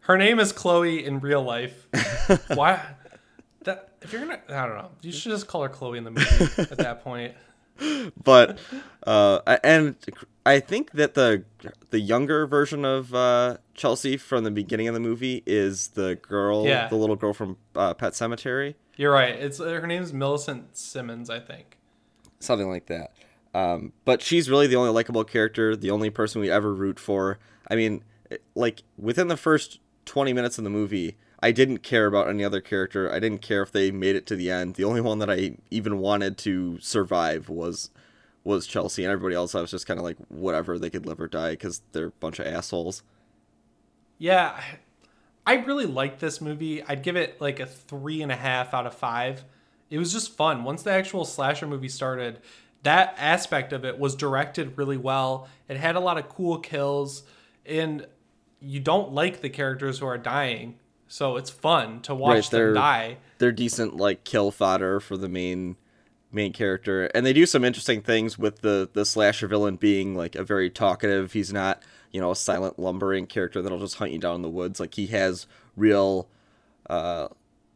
Her name is Chloe in real life. Why? That if you're gonna, I don't know. You should just call her Chloe in the movie at that point. but uh, and I think that the the younger version of uh, Chelsea from the beginning of the movie is the girl, Yeah. the little girl from uh, Pet Sematary, You're right. It's her name's Millicent Simmonds, I think. something like that. Um, but she's really the only likable character, the only person we ever root for. I mean, like within the first twenty minutes of the movie, I didn't care about any other character. I didn't care if they made it to the end. The only one that I even wanted to survive was was Chelsea, and everybody else I was just kind of like whatever they could live or die because they're a bunch of assholes. Yeah, I really liked this movie. I'd give it like a three and a half out of five. It was just fun. Once the actual slasher movie started, that aspect of it was directed really well. It had a lot of cool kills, and you don't like the characters who are dying, so it's fun to watch Right, them die. They're decent like kill fodder for the main main character, and they do some interesting things with the the slasher villain being like a very talkative. He's not you know a silent lumbering character that'll just hunt you down in the woods. Like he has real. Uh,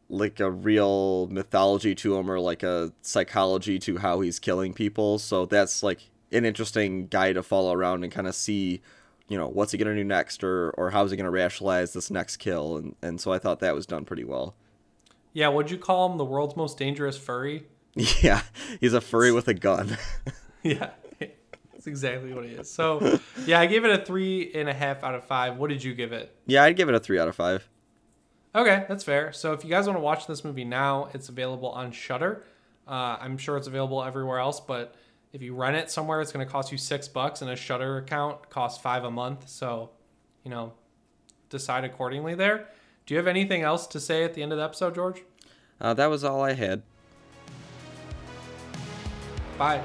like a real mythology to him or like a psychology to how he's killing people so that's like an interesting guy to follow around and kind of see you know what's he gonna do next or or how's he gonna rationalize this next kill and and so i thought that was done pretty well Yeah, would you call him the world's most dangerous furry? yeah he's a furry with a gun Yeah, that's exactly what he is. So, yeah, I gave it a three and a half out of five. What did you give it? yeah i'd give it a three out of five Okay, that's fair. So, if you guys want to watch this movie now, it's available on Shudder. Uh, I'm sure it's available everywhere else, but if you rent it somewhere, it's going to cost you six bucks, and a Shudder account costs five a month. So, you know, decide accordingly there. Do you have anything else to say at the end of the episode, George? uh, that was all i had Bye.